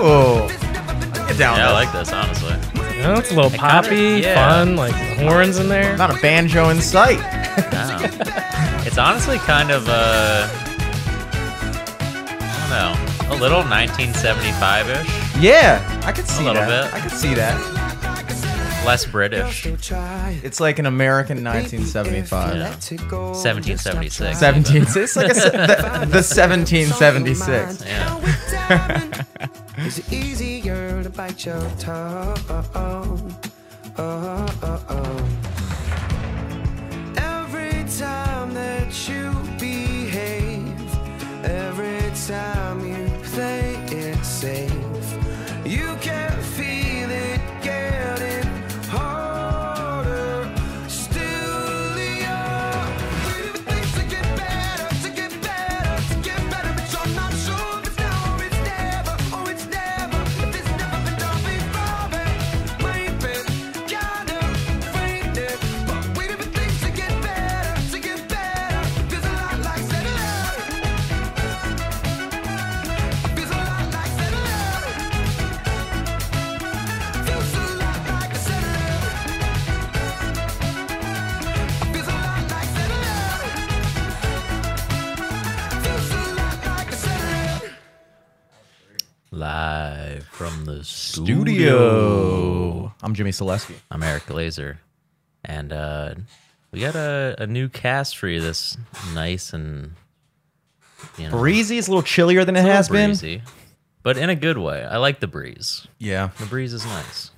Ooh. Get down Yeah, I like this honestly. You know, it's a little kinda- poppy, yeah. fun, like horns in there. Not a banjo in sight. Wow. it's honestly kind of uh, I don't know, a little 1975ish, Yeah, I could see a little that. bit. I could see that. less British. It's like an American 1975. Yeah. 1776. 17. It's like a, se- the, the 1776. Yeah. Is it easier to bite your tongue? Every time that you behave, every time studio. Studio. I'm Jimmy Selesky. I'm Eric Glaeser, and uh, we got a, a new cast for you. This nice and you know, Breezy is a little chillier than it a little has been. breezy, but in a good way. I like the breeze. Yeah. The breeze is nice.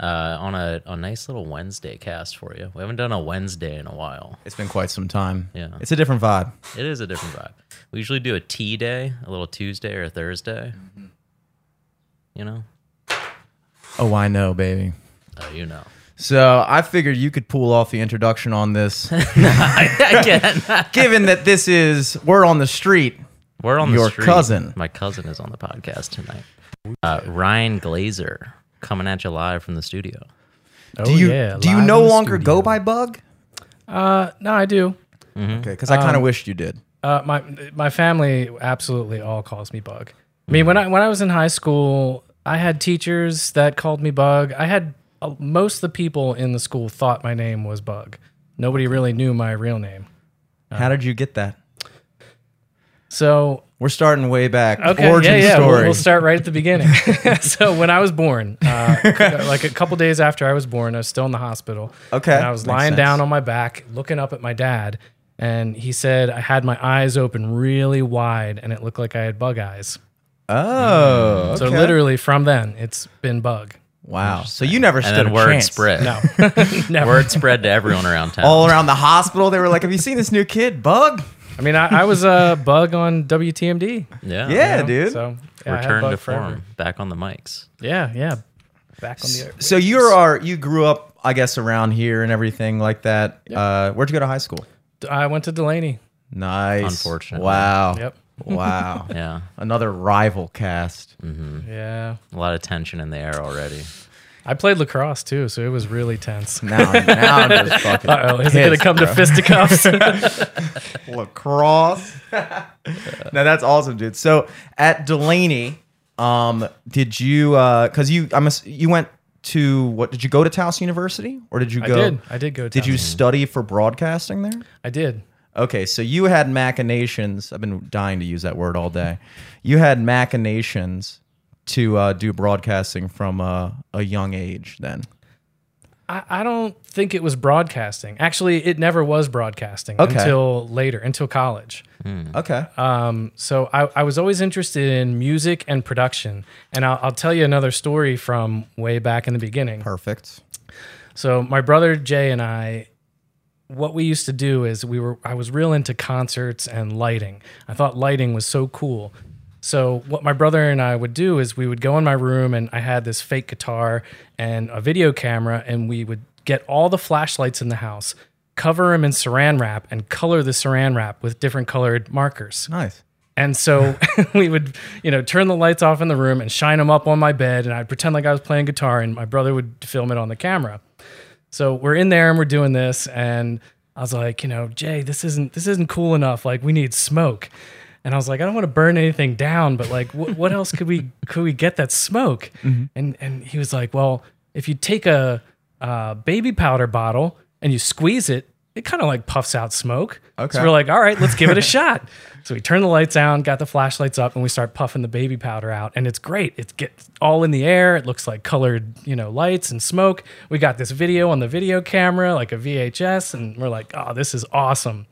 Uh, on a, a nice little Wednesday cast for you. We haven't done a Wednesday in a while. It's been quite some time. Yeah. It's a different vibe. It is a different vibe. We usually do a tea day, a little Tuesday or a Thursday. Mm-hmm. You know? Oh, I know, baby. Oh, you know. So I figured you could pull off the introduction on this, Again. given that this is we're on the street. We're on Your the street. cousin. My cousin is on the podcast tonight. Uh, Ryan Glaeser coming at you live from the studio. Oh, Do you yeah, do you no longer studio. go by Bug? Uh, no, I do. Okay, because I kind of wished you did. Uh, my my family absolutely all calls me Bug. I mean, when I when I was in high school, I had teachers that called me Bug. I had uh, most of the people in the school thought my name was Bug. Nobody really knew my real name. How did you get that? So We're starting way back. Okay, Origin yeah, yeah. We'll, story. we'll start right at the beginning. so when I was born, uh, like a couple days after I was born, I was still in the hospital. Okay, and I was makes lying sense. down on my back, looking up at my dad, and he said I had my eyes open really wide, and it looked like I had bug eyes. Oh, So okay. literally from then, it's been bug. wow. So you never And stood then a word chance. spread. No, never. Word spread to everyone around town. All around the hospital, they were like, "Have you seen this new kid, Bug?" I mean, I, I was a bug on WTMD. yeah. Yeah, you know? dude. So yeah, I had Return bug to forever. form. Back on the mics. Yeah, yeah. Back on the. Air. So you are you grew up, I guess, around here and everything like that. Uh, where'd you go to high school? I went to Dulaney. Nice. Unfortunately. Wow. Yep. Wow. Yeah. Another rival cast. Yeah. A lot of tension in the air already. I played lacrosse too, so it was really tense. Now, now I'm just fucking. Uh-oh, is it going to pissed, come to fisticuffs? lacrosse. no, that's awesome, dude. So at Dulaney, um, did you? Because you, I'm, ass- you went to what? Did you go to Towson University or did you go I go? did. I did go. To Towson. Did you study for broadcasting there? I did. Okay, so you had machinations. I've been dying to use that word all day. You had machinations to uh, do broadcasting from uh, a young age. Then I, I don't think it was broadcasting. Actually, it never was broadcasting Okay. until later, until college. okay, Um, so I, I was always interested in music and production. And I'll, I'll tell you another story from way back in the beginning. perfect. So my brother Jay and I, what we used to do is we were I was real into concerts and lighting. I thought lighting was so cool. So what my brother and I would do is we would go in my room and I had this fake guitar and a video camera and we would get all the flashlights in the house, cover them in saran wrap and color the saran wrap with different colored markers. Nice. And so we would, you know, turn the lights off in the room and shine them up on my bed, and I'd pretend like I was playing guitar, and my brother would film it on the camera. So we're in there and we're doing this, and I was like, you know, Jay, this isn't this isn't cool enough. Like we need smoke. And I was like, I don't want to burn anything down, but like, wh- what else could we could we get that smoke? And and he was like, well, if you take a, uh baby powder bottle and you squeeze it, it kind of like puffs out smoke. Okay. So we're like, all right, let's give it a shot. So we turn the lights on, got the flashlights up, and we start puffing the baby powder out. And it's great. It gets all in the air. It looks like colored, you know, lights and smoke. We got this video on the video camera, like a VHS, and we're like, oh, this is awesome.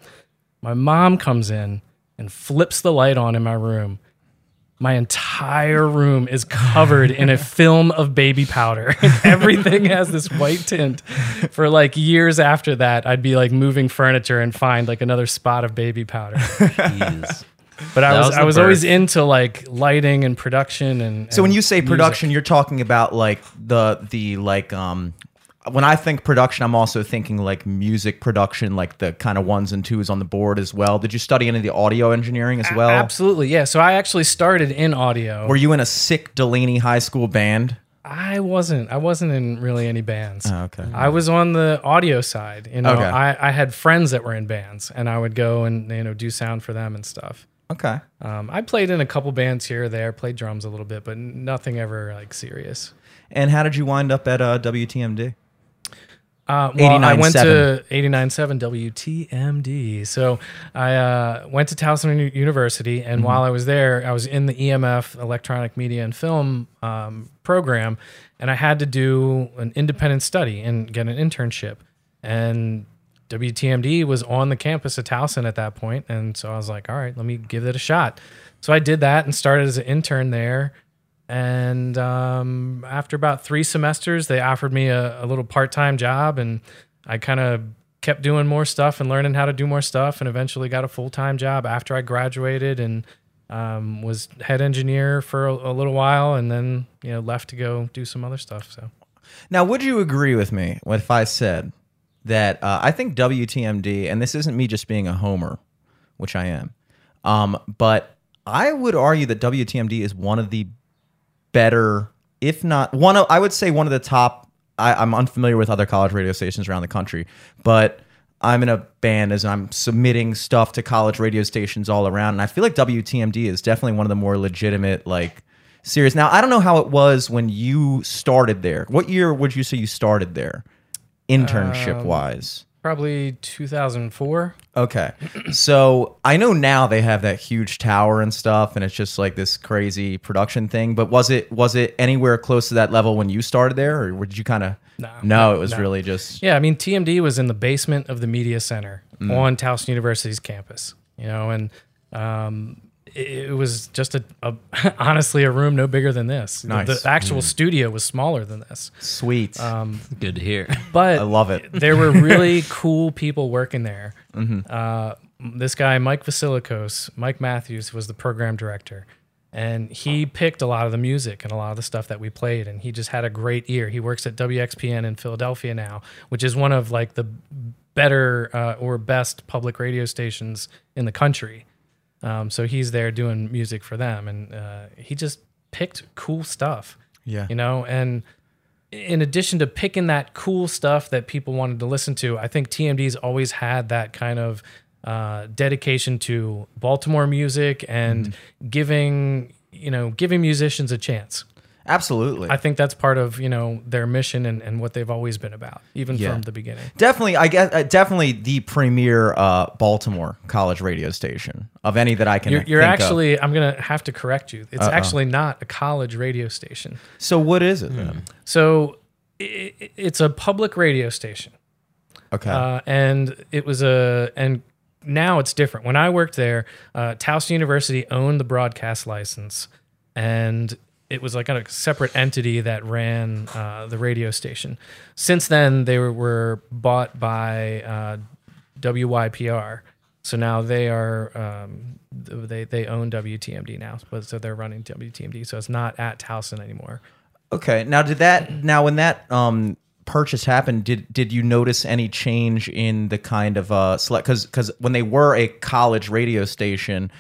My mom comes in and flips the light on in my room. My entire room is covered in a film of baby powder. And everything has this white tint. For like years after that, I'd be like moving furniture and find like another spot of baby powder. Jeez. But I That was, was I the was always into like lighting and production and So when you say music. production, you're talking about like the the like um when I think production, I'm also thinking like music production, like the kind of ones and twos on the board as well. Did you study any of the audio engineering as well? Absolutely, yeah. So I actually started in audio. Were you in a sick Dulaney High School band? I wasn't. I wasn't in really any bands. Oh, okay. I was on the audio side. You know, Okay. I, I had friends that were in bands, and I would go and you know do sound for them and stuff. Okay. Um, I played in a couple bands here or there, played drums a little bit, but nothing ever like serious. And how did you wind up at uh, WTMD? Uh, well, I went 89.7. to 89.7 WTMD. So I uh, went to Towson University, and while I was there, I was in the EMF, Electronic Media and Film um, program, and I had to do an independent study and get an internship. And WTMD was on the campus of Towson at that point, and so I was like, all right, let me give it a shot. So I did that and started as an intern there. And um, after about three semesters, they offered me a, a little part time job, and I kind of kept doing more stuff and learning how to do more stuff, and eventually got a full time job after I graduated and um, was head engineer for a, a little while, and then you know left to go do some other stuff. So Now, would you agree with me if I said that uh, I think WTMD, and this isn't me just being a homer, which I am, um, but I would argue that WTMD is one of the better, if not one of, I would say one of the top. I, I'm unfamiliar with other college radio stations around the country, but I'm in a band as I'm submitting stuff to college radio stations all around, and I feel like WTMD is definitely one of the more legitimate, like serious. Now, I don't know how it was when you started there. What year would you say you started there, internship wise? Probably 2004. Okay. So I know now they have that huge tower and stuff and it's just like this crazy production thing, but was it was it anywhere close to that level when you started there or did you kind of No. No, it was No. really just Yeah, I mean TMD was in the basement of the media center Mm. on Towson University's campus. You know, and um, it, it was just a, a honestly a room no bigger than this. The- Nice. The, actual studio was smaller than this, sweet. Um, Good to hear. but I love it. there were really cool people working there. Mm-hmm. Uh, this guy, Mike Vasilikos, Mike Matthews, was the program director. And he picked a lot of the music and a lot of the stuff that we played. And he just had a great ear. He works at WXPN in Philadelphia now, which is one of like the better uh, or best public radio stations in the country. Um, so he's there doing music for them. And uh, he just picked cool stuff Yeah. you know and in addition to picking that cool stuff that people wanted to listen to i think tmd's always had that kind of uh, dedication to baltimore music and Mm-hmm. giving you know giving musicians a chance Absolutely. i think that's part of you know their mission and, and what they've always been about even Yeah. from the beginning definitely I guess uh, definitely the premier uh, Baltimore college radio station of any that I can you're, you're think of. actually i'm gonna have to correct you it's actually not a college radio station So what is it then? so i i- it's a public radio station Okay. uh, and it was a and now it's different. When I worked there, uh, Towson University owned the broadcast license, and it was like a separate entity that ran uh, the radio station. Since then, they were, were bought by uh, WYPR. So now they are um, they they own WTMD now, but so they're running WTMD. So it's not at Towson anymore. Okay. Now, did that now when that um purchase happened, did did you notice any change in the kind of uh select? Because because when they were a college radio station,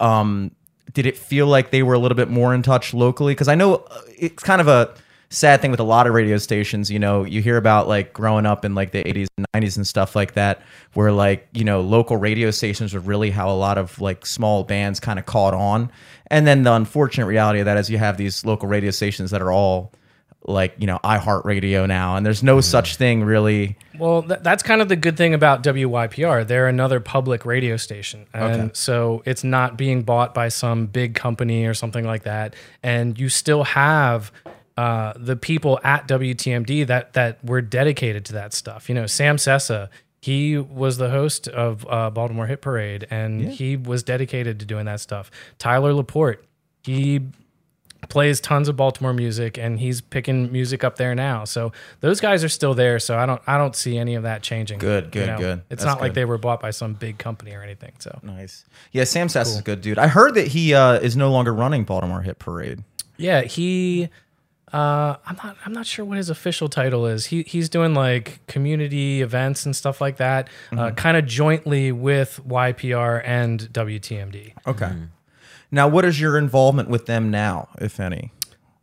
um, did it feel like they were a little bit more in touch locally? Because I know uh, it's kind of a sad thing with a lot of radio stations. You know, you hear about like growing up in like the 80s and 90s and stuff like that, where like you know local radio stations were really how a lot of like small bands kind of caught on. And then the unfortunate reality of that is you have these local radio stations that are all like you know iHeartRadio now, and there's no such thing really. Well, th- that's kind of the good thing about WYPR. They're another public radio station. And Okay. so it's not being bought by some big company or something like that. And you still have uh, the people at WTMD that, that were dedicated to that stuff. You know, Sam Sessa, he was the host of uh, Baltimore Hit Parade and he was dedicated to doing that stuff. Tyler Laporte, he plays tons of Baltimore music and he's picking music up there now. So those guys are still there. So I don't I don't see any of that changing. Good, good, good. It's That's not like they were bought by some big company or anything. So Nice. Yeah, Sam Sass is a good dude. I heard that he uh, is no longer running Baltimore Hit Parade. yeah, he uh, I'm not I'm not sure what his official title is. He he's doing like community events and stuff like that, uh, kind of jointly with YPR and WTMD. Okay. Now, what is your involvement with them now, if any?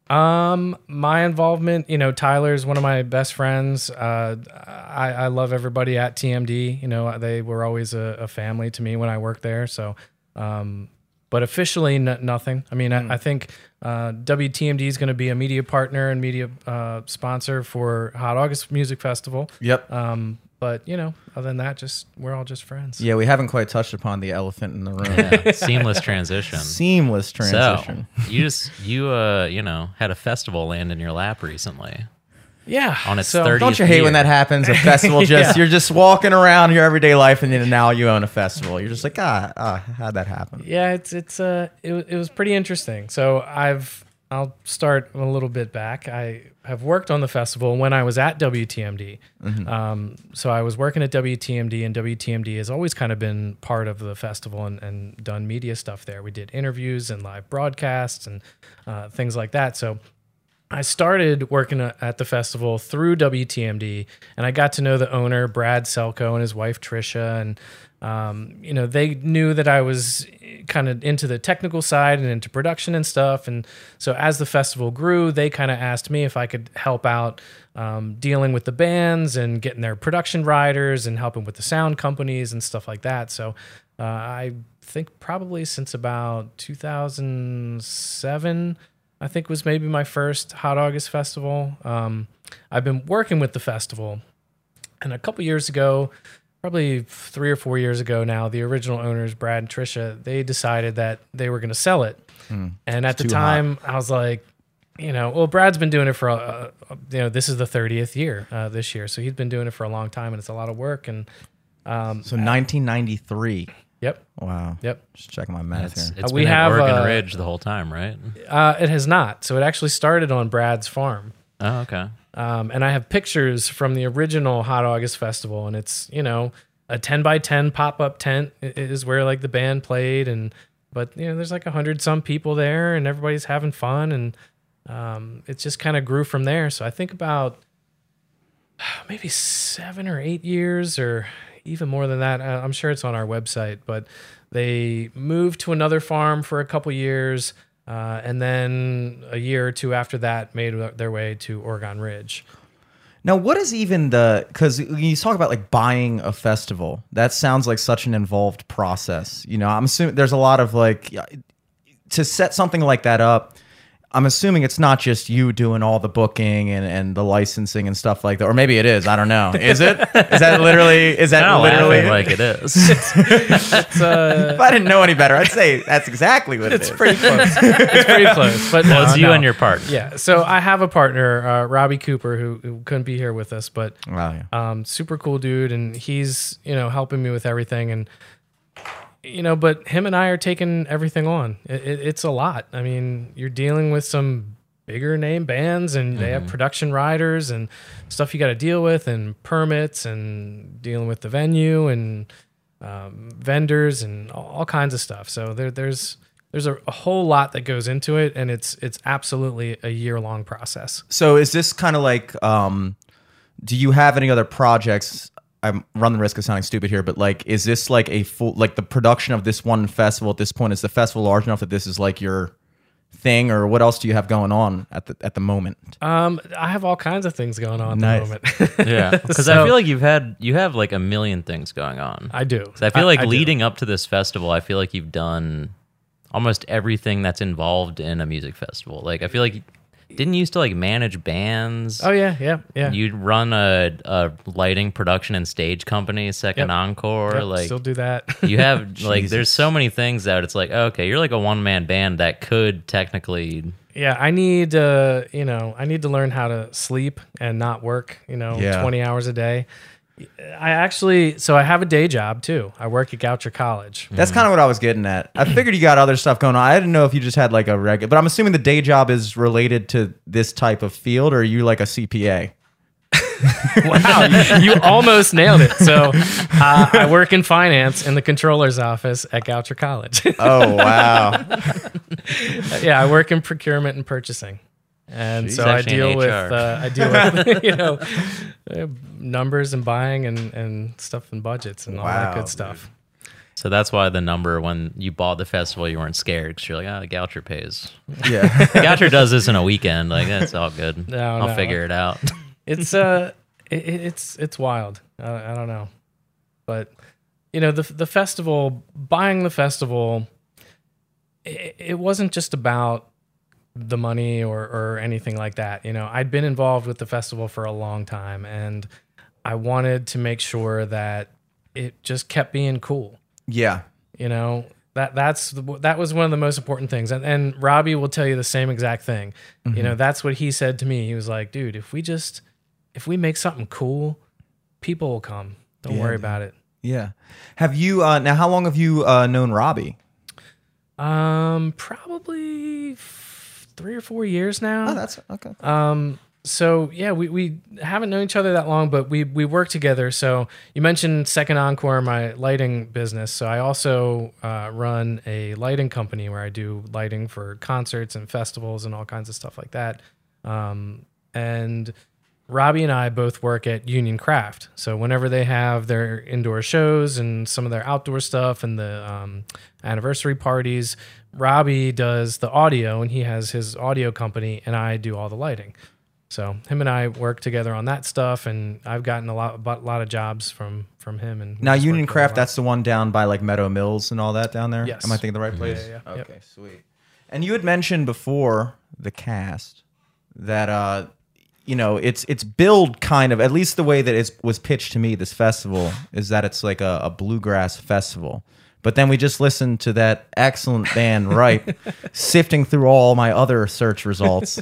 Um, my involvement, you know, Tyler's one of my best friends. Uh, I, I love everybody at TMD. You know, they were always a, a family to me when I worked there. So, um, but officially n- nothing. I mean, I, I think uh, WTMD is going to be a media partner and media uh, sponsor for Hot August Music Festival. Yep. Um, but you know, other than that, just we're all just friends. yeah, we haven't quite touched upon the elephant in the room. Yeah, seamless transition. Seamless transition. So you just you uh you know had a festival land in your lap recently Yeah. on its so, 30th Don't you hate when that happens? A festival just Yeah. you're just walking around your everyday life, and then now you own a festival. You're just like, ah, ah how'd that happen? yeah it's it's uh it, it was pretty interesting so i've i'll start a little bit back. I have worked on the festival when i was at wtmd um, so i was working at wtmd and wtmd has always kind of been part of the festival and, and done media stuff there. We did interviews and live broadcasts and uh, things like that. So I started working at the festival through WTMD, and I got to know the owner, Brad Selko, and his wife Trisha, and um, you know they knew that I was kind of into the technical side and into production and stuff. And so as the festival grew, they kind of asked me if I could help out um, dealing with the bands and getting their production riders and helping with the sound companies and stuff like that. So uh, I think probably since about 2007. I think was maybe my first Hot August festival. Um, I've been working with the festival, and a couple years ago, probably three or four years ago now, the original owners, Brad and Trisha, they decided that they were going to sell it. and at the too time, I was like, you know, well, Brad's been doing it for, uh, uh, you know, this is the 30th year uh, this year. So he's been doing it for a long time and it's a lot of work. And So 1993. yep, Wow. yep. Just checking my math It's, here. it's Uh, we been have, Oregon uh, Ridge the whole time, right? Uh, it has not. So it actually started on Brad's farm. Oh, okay. Um, and I have pictures from the original Hot August Festival, and it's you know a ten by ten pop up tent is where like the band played, and but you know there's like a hundred some people there, and everybody's having fun, and um, it just kind of grew from there. So I think about maybe seven or eight years, or even more than that. Uh, I'm sure it's on our website, but they moved to another farm for a couple years. Uh, and then a year or two after that, made their way to Oregon Ridge. Now, what is even the? Because you talk about like buying a festival, that sounds like such an involved process. You know, I'm assuming there's a lot of like to set something like that up. I'm assuming it's not just you doing all the booking and, and the licensing and stuff like that, or maybe it is. I don't know. Is it? Is that literally? Is that Kinda literally? laughing like it is. It's, uh, if I didn't know any better, I'd say that's exactly what it it's is. pretty close. It's pretty close. But no, well, it's you no. and your partner. Yeah. So I have a partner, uh, Robbie Cooper, who, who couldn't be here with us, but Wow, yeah. um, super cool dude, and he's you know helping me with everything, and you know, but him and I are taking everything on. It, it, it's a lot. I mean, you're dealing with some bigger name bands, and they have production riders and stuff you got to deal with, and permits, and dealing with the venue and um, vendors and all, all kinds of stuff. So there, there's there's a, a whole lot that goes into it, and it's it's absolutely a year long process. So is this kind of like um do you have any other projects I'm run the risk of sounding stupid here, but like is this like a full like the production of this one festival at this point is the festival large enough that this is like your thing, or what else do you have going on at the at the moment? Um, I have all kinds of things going on Nice. at the moment. Yeah, because So- I feel like you've had you have like a million things going on. I do. I feel like I do. leading up to this festival, I feel like you've done almost everything that's involved in a music festival. Like I feel like didn't you used to like manage bands? Oh yeah, yeah, yeah. You'd run a, a lighting production and stage company, Second Yep. Encore. Yep, like still do that. you have like there's so many things that it's like okay, you're like a one man band that could technically yeah, I need uh, you know, I need to learn how to sleep and not work, you know, Yeah. 20 hours a day. I actually so I have a day job too. I work at Goucher College. That's kind of what I was getting at. I figured you got other stuff going on. I didn't know if you just had like a regular, but I'm assuming the day job is related to this type of field, or are you like a CPA? Wow, you, you almost nailed it. So uh, I work in finance in the controller's office at Goucher College. Oh wow! yeah, I work in procurement and purchasing, and She's so I deal with uh, I deal with you know uh, numbers and buying and and stuff and budgets and all that Wow, good dude. stuff. So that's why the number when you bought the festival, you weren't scared because you're like, oh, Goucher pays. Yeah, Goucher does this in a weekend. Like that's all good. No, I'll no. figure it out. It's uh, it, it- it's it's wild. I, I don't know, but you know the the festival buying the festival. It, it wasn't just about the money or or anything like that. You know, I'd been involved with the festival for a long time, and I wanted to make sure that it just kept being cool. yeah. You know that that's the, that was one of the most important things, and and Robbie will tell you the same exact thing. You know, that's what he said to me. He was like, "Dude, if we just if we make something cool, people will come. Don't Yeah, worry dude. about it." Yeah. Have you uh, now? How long have you uh, known Robbie? Um, probably three or four years now. Oh, that's okay. Um, so yeah, we, we haven't known each other that long, but we we work together. So you mentioned Second Encore, my lighting business. So I also uh, run a lighting company where I do lighting for concerts and festivals and all kinds of stuff like that. Um, and Robbie and I both work at Union Craft. So whenever they have their indoor shows and some of their outdoor stuff and the um, anniversary parties, Robbie does the audio and he has his audio company, and I do all the lighting. So him and I work together on that stuff, and I've gotten a lot, a lot of jobs from from him. And Now Union work together a Craft, lot. that's the one down by like Meadow Mills and all that down there. Yes. Am I thinking the right place? Yeah, yeah, yeah. Yep. Okay, sweet. And you had mentioned before the cast that uh you know it's it's billed kind of at least the way that it was pitched to me this festival is that it's like a, a bluegrass festival but then we just listened to that excellent band ripe sifting through all my other search results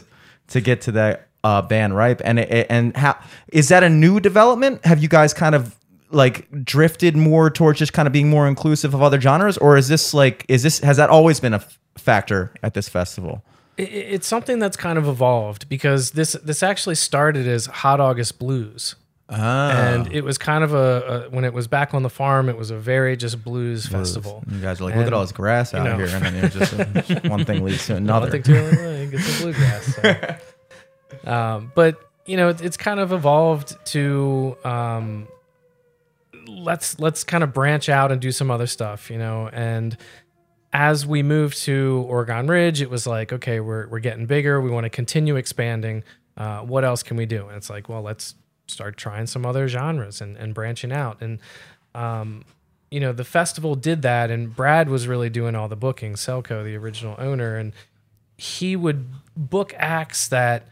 to get to that uh, band ripe. And it, and how is that a new development? Have you guys kind of like drifted more towards just kind of being more inclusive of other genres? Or is this like is this has that always been a f- factor at this festival? It- it's something that's kind of evolved because this this actually started as Hot August Blues. Ah. And it was kind of a, a when it was back on the farm, it was a very just blues festival. You guys are like, look at all this grass out know. here, and then it just uh, one thing leads to another. Nothing too early, get some bluegrass. so. um, but you know, it's kind of evolved to um, let's let's kind of branch out and do some other stuff, you know. And as we moved to Oregon Ridge, it was like, okay, we're we're getting bigger. We want to continue expanding. Uh, what else can we do? And it's like, well, let's start trying some other genres and, and branching out. And um, you know, the festival did that, and Brad was really doing all the booking. Selko, the original owner, and he would book acts that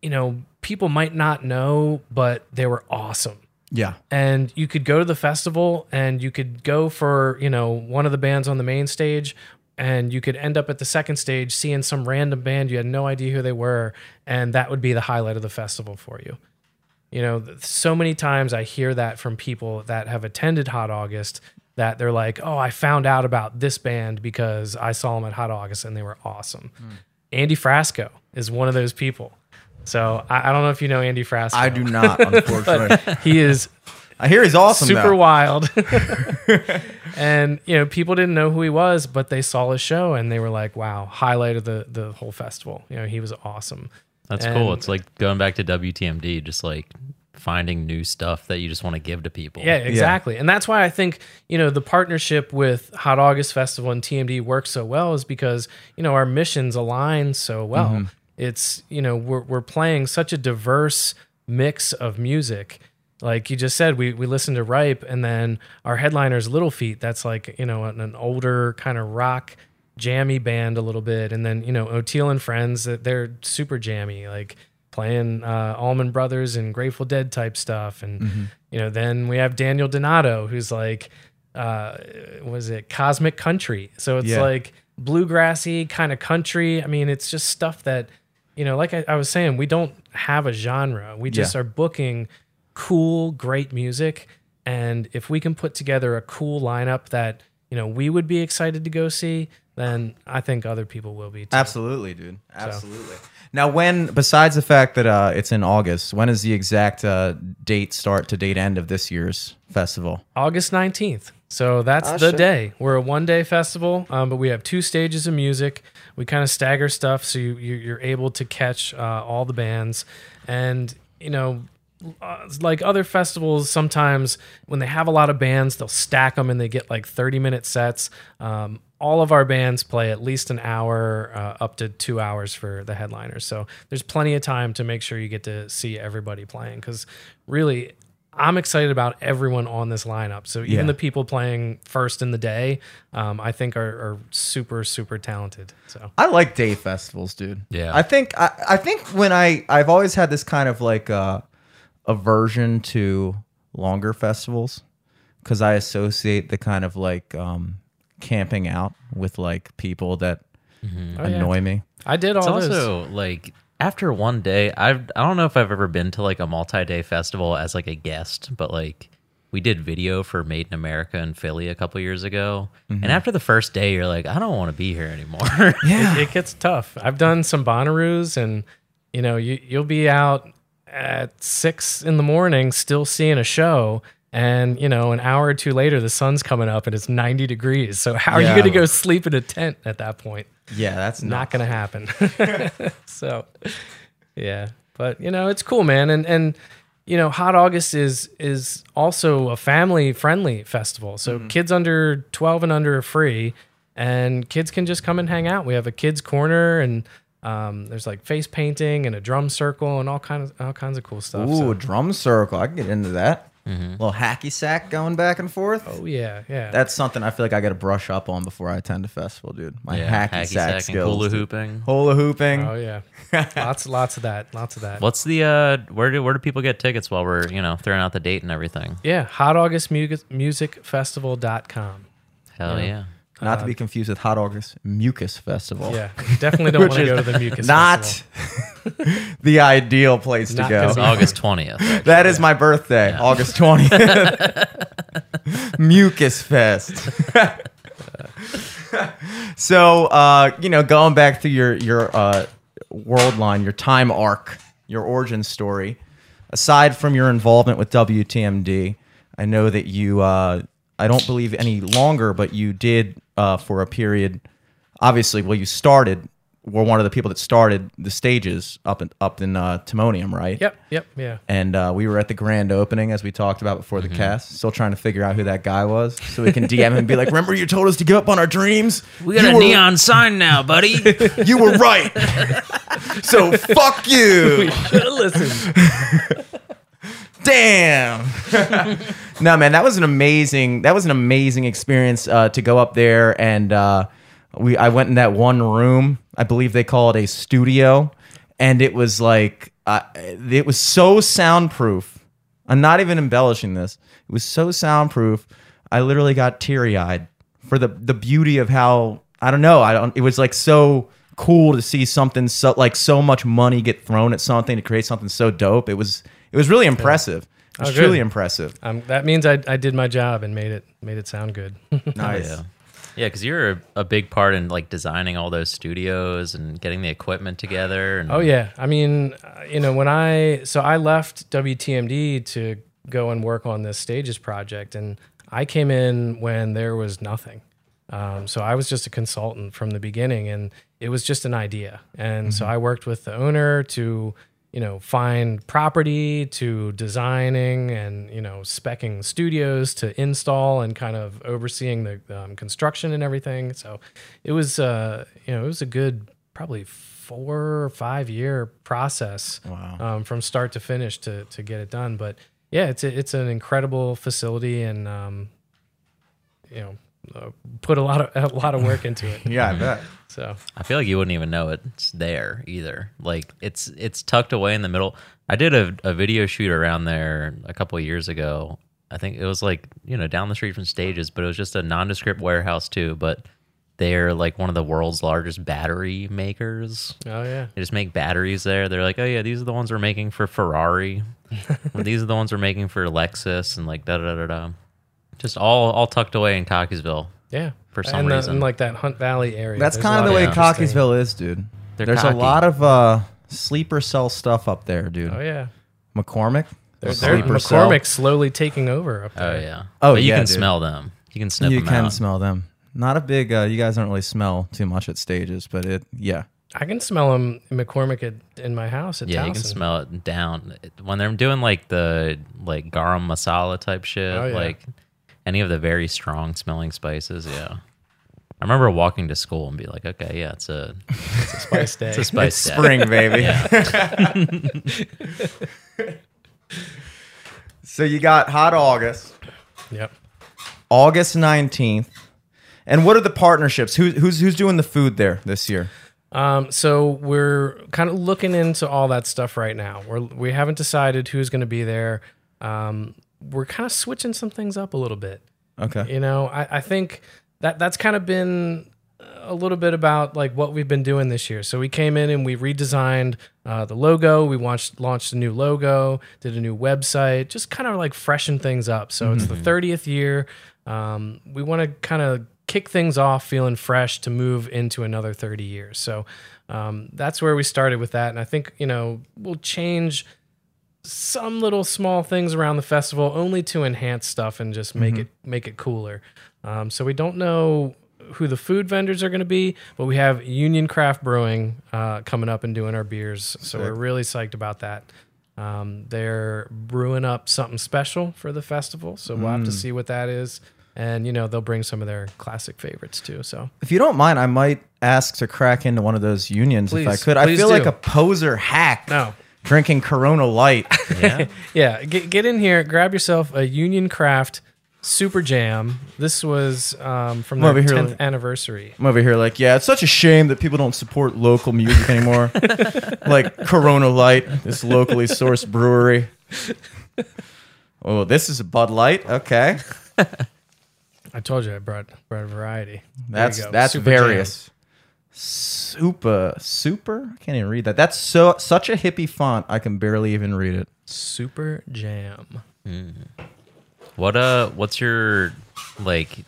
you know people might not know, but they were awesome yeah, and you could go to the festival and you could go for you know one of the bands on the main stage and you could end up at the second stage seeing some random band you had no idea who they were and that would be the highlight of the festival for you you know so many times i hear that from people that have attended hot august that they're like oh i found out about this band because i saw them at hot august and they were awesome hmm. andy frasco is one of those people so I, I don't know if you know andy frasco I do not, unfortunately. he is I hear he's awesome. super though. wild. and you know, people didn't know who he was, but they saw his show and they were like, "Wow, highlight of the the whole festival." You know, he was awesome. That's And- cool. It's like going back to WTMD, just like finding new stuff that you just want to give to people. Yeah, exactly. And that's why I think, you know, the partnership with Hot August Festival and TMD works so well is because, you know, our missions align so well. Mm-hmm. It's, you know, we're, we're playing such a diverse mix of music. Like you just said, we, we listen to Ripe and then our headliner's Little Feat. That's like, you know, an, an older kind of rock jammy band a little bit. And then, you know, Oteil and Friends, that they're super jammy. Like, playing uh, Allman Brothers and Grateful Dead type stuff, and you know, then we have Daniel Donato, who's like, uh, was it Cosmic Country? So it's Yeah. like bluegrassy kind of country. I mean, it's just stuff that you know, like I, I was saying, we don't have a genre. We just Yeah. are booking cool, great music, and if we can put together a cool lineup that you know we would be excited to go see, then I think other people will be too. Absolutely, dude. Absolutely. Now, when besides the fact that uh, it's in August, when is the exact uh, date start to date end of this year's festival? August 19th. So that's Oh, the shit. day. We're a one day festival, um, but we have two stages of music. We kind of stagger stuff so you, you, you're able to catch uh, all the bands. And, you know, uh, like other festivals, sometimes when they have a lot of bands, they'll stack them and they get like 30 minute sets. Um, all of our bands play at least an hour, uh, up to two hours for the headliners. So there's plenty of time to make sure you get to see everybody playing because really, I'm excited about everyone on this lineup. So even Yeah. the people playing first in the day, um, I think are, are super, super talented. So I like day festivals, dude. Yeah. I think I, I think when I I've always had this kind of like uh, aversion to longer festivals because I associate the kind of like um, camping out with like people that Oh, yeah. annoy me. I did It's all those. also like after one day, I've I don't know if I've ever been to like a multi-day festival as like a guest, but like we did video for Made in America in Philly a couple years ago, Mm-hmm. and after the first day, you're like, I don't want to be here anymore. it, it gets tough. I've done some Bonnaroos, and you know, you you'll be out at six in the morning, still seeing a show, and you know, an hour or two later, the sun's coming up and it's ninety degrees. So how are Yeah. you going to go sleep in a tent at that point? Yeah, that's Not going to happen. so, yeah, but you know, it's cool, man, and and. You know, Hot August is is also a family friendly festival. So kids under twelve and under are free, and kids can just come and hang out. We have a kids corner, and um, there's like face painting and a drum circle and all kinds of all kinds of cool stuff. Ooh, So- a drum circle. I can get into that. Little hacky sack going back and forth. oh yeah, yeah. That's something I feel like I got to brush up on before I attend a festival, dude. My Yeah, hacky, sack, and skills. hula dude. hooping. Hula hooping. oh yeah, lots lots of that, lots of that. What's the uh where do where do people get tickets while we're, you know, throwing out the date and everything? Yeah, Hot August Music Musicfestival.com. Hell yeah. Not to be confused with Hot August Mucus Festival. Yeah, definitely don't want to go to the Mucus Not Festival. the ideal place Not to go. It's August 20th. That is my birthday, August 20th. Mucus Fest. so, uh, you know, going back to your your uh, world line, your time arc, your origin story. Aside from your involvement with WTMD, I know that you. Uh, I don't believe any longer, but you did uh, for a period. Obviously, well, you started. Were one of the people that started the stages up in up in uh, Timonium, right? Yep, yep, yeah. and uh, we were at the grand opening as we talked about before Mm-hmm. the cast. Still trying to figure out who that guy was, so we can DM him and be like, "Remember, you told us to give up on our dreams. We got you a were, neon sign now, buddy. You were right. so fuck you. Should have listened. Damn. No, man, that was an amazing. That was an amazing experience uh, to go up there and uh, we. I went in that one room. I believe they call it a studio, and it was like uh, it was so soundproof. I'm not even embellishing this. It was so soundproof. I literally got teary eyed for the the beauty of how I don't know. I don't. It was like so cool to see something so like so much money get thrown at something to create something so dope. It was it was really impressive. It was Oh, truly impressive. Um, that means I, I did my job and made it made it sound good. Nice. yeah. Yeah, because you're a, a big part in like designing all those studios and getting the equipment together. And Oh yeah, I mean, uh, you know, when I so I left WTMD to go and work on this stages project, and I came in when there was nothing. Um, so I was just a consultant from the beginning, and it was just an idea. And so I worked with the owner to, you know, find property to designing and, you know, specking studios to install and kind of overseeing the um, construction and everything. So it was, uh, you know, it was a good, probably four or five year process Wow. um, from start to finish to, to get it done. But yeah, it's, a, it's an incredible facility and, um, you know, uh, put a lot of, a lot of work into it. Yeah, I bet. So I feel like you wouldn't even know it's there either. Like it's it's tucked away in the middle. I did a, a video shoot around there a couple of years ago. I think it was like you know down the street from stages, but it was just a nondescript warehouse too. But they're like one of the world's largest battery makers. Oh yeah. They just make batteries there. They're like, oh yeah, these are the ones we're making for Ferrari. These are the ones we're making for Lexus, and like da da da da. Just all all tucked away in Cockeysville. Yeah. For some and the- reason. in like that Hunt Valley area. That's There's kind of the way interesting- Cockeysville is, dude. They're There's cocky. a lot of uh, sleeper cell stuff up there, dude. Oh yeah. McCormick. They're, they're sleeper cell. McCormick's slowly taking over up there. Oh yeah. Oh, but you yeah, can dude. smell them. You can sniff You them can out. smell them. Not a big. Uh, you guys don't really smell too much at stages, but it. Yeah. I can smell them McCormick at, in my house at Yeah, you can smell it down when they're doing like the like garam masala type shit, Oh, yeah. like any of the very strong smelling spices. Yeah, I remember walking to school and be like, okay, yeah, it's a It's a spice day. it's a spice day. Spring, baby. So you got hot August, Yep. August nineteenth, and what are the partnerships? Who, who's who's doing the food there this year? Um, so we're kind of looking into all that stuff right now. We're we haven't decided who's going to be there. Um, we're kind of switching some things up a little bit. Okay. You know, I, I think that that's kind of been a little bit about like what we've been doing this year. So we came in and we redesigned uh, the logo. We launched launched a new logo, did a new website, just kind of like freshen things up. So it's the 30th year. Um, we want to kind of kick things off feeling fresh to move into another 30 years. So um, that's where we started with that. And I think, you know, we'll change some little small things around the festival only to enhance stuff and just make it make it cooler. Um, so we don't know who the food vendors are going to be, but we have Union Craft Brewing uh, coming up and doing our beers. So we're really psyched about that. Um, they're brewing up something special for the festival, so we'll have to see what that is. And you know they'll bring some of their classic favorites too. So If you don't mind, I might ask to crack into one of those unions if I could. I feel do. like a poser hack. No. Drinking Corona Light. yeah. yeah, get get in here, grab yourself a Union Craft Super Jam. This was um, from I'm over here 10th like- anniversary. I'm over here like, yeah, it's such a shame that people don't support local music anymore. like Corona Light, this locally sourced brewery. Oh, this is a Bud Light. Okay, I told you I brought brought a variety. There you that's go. that's Super Jam. various. Super, super. I can't even read that. That's so such a hippie font. I can barely even read it. Super Jam. What uh? What's your like?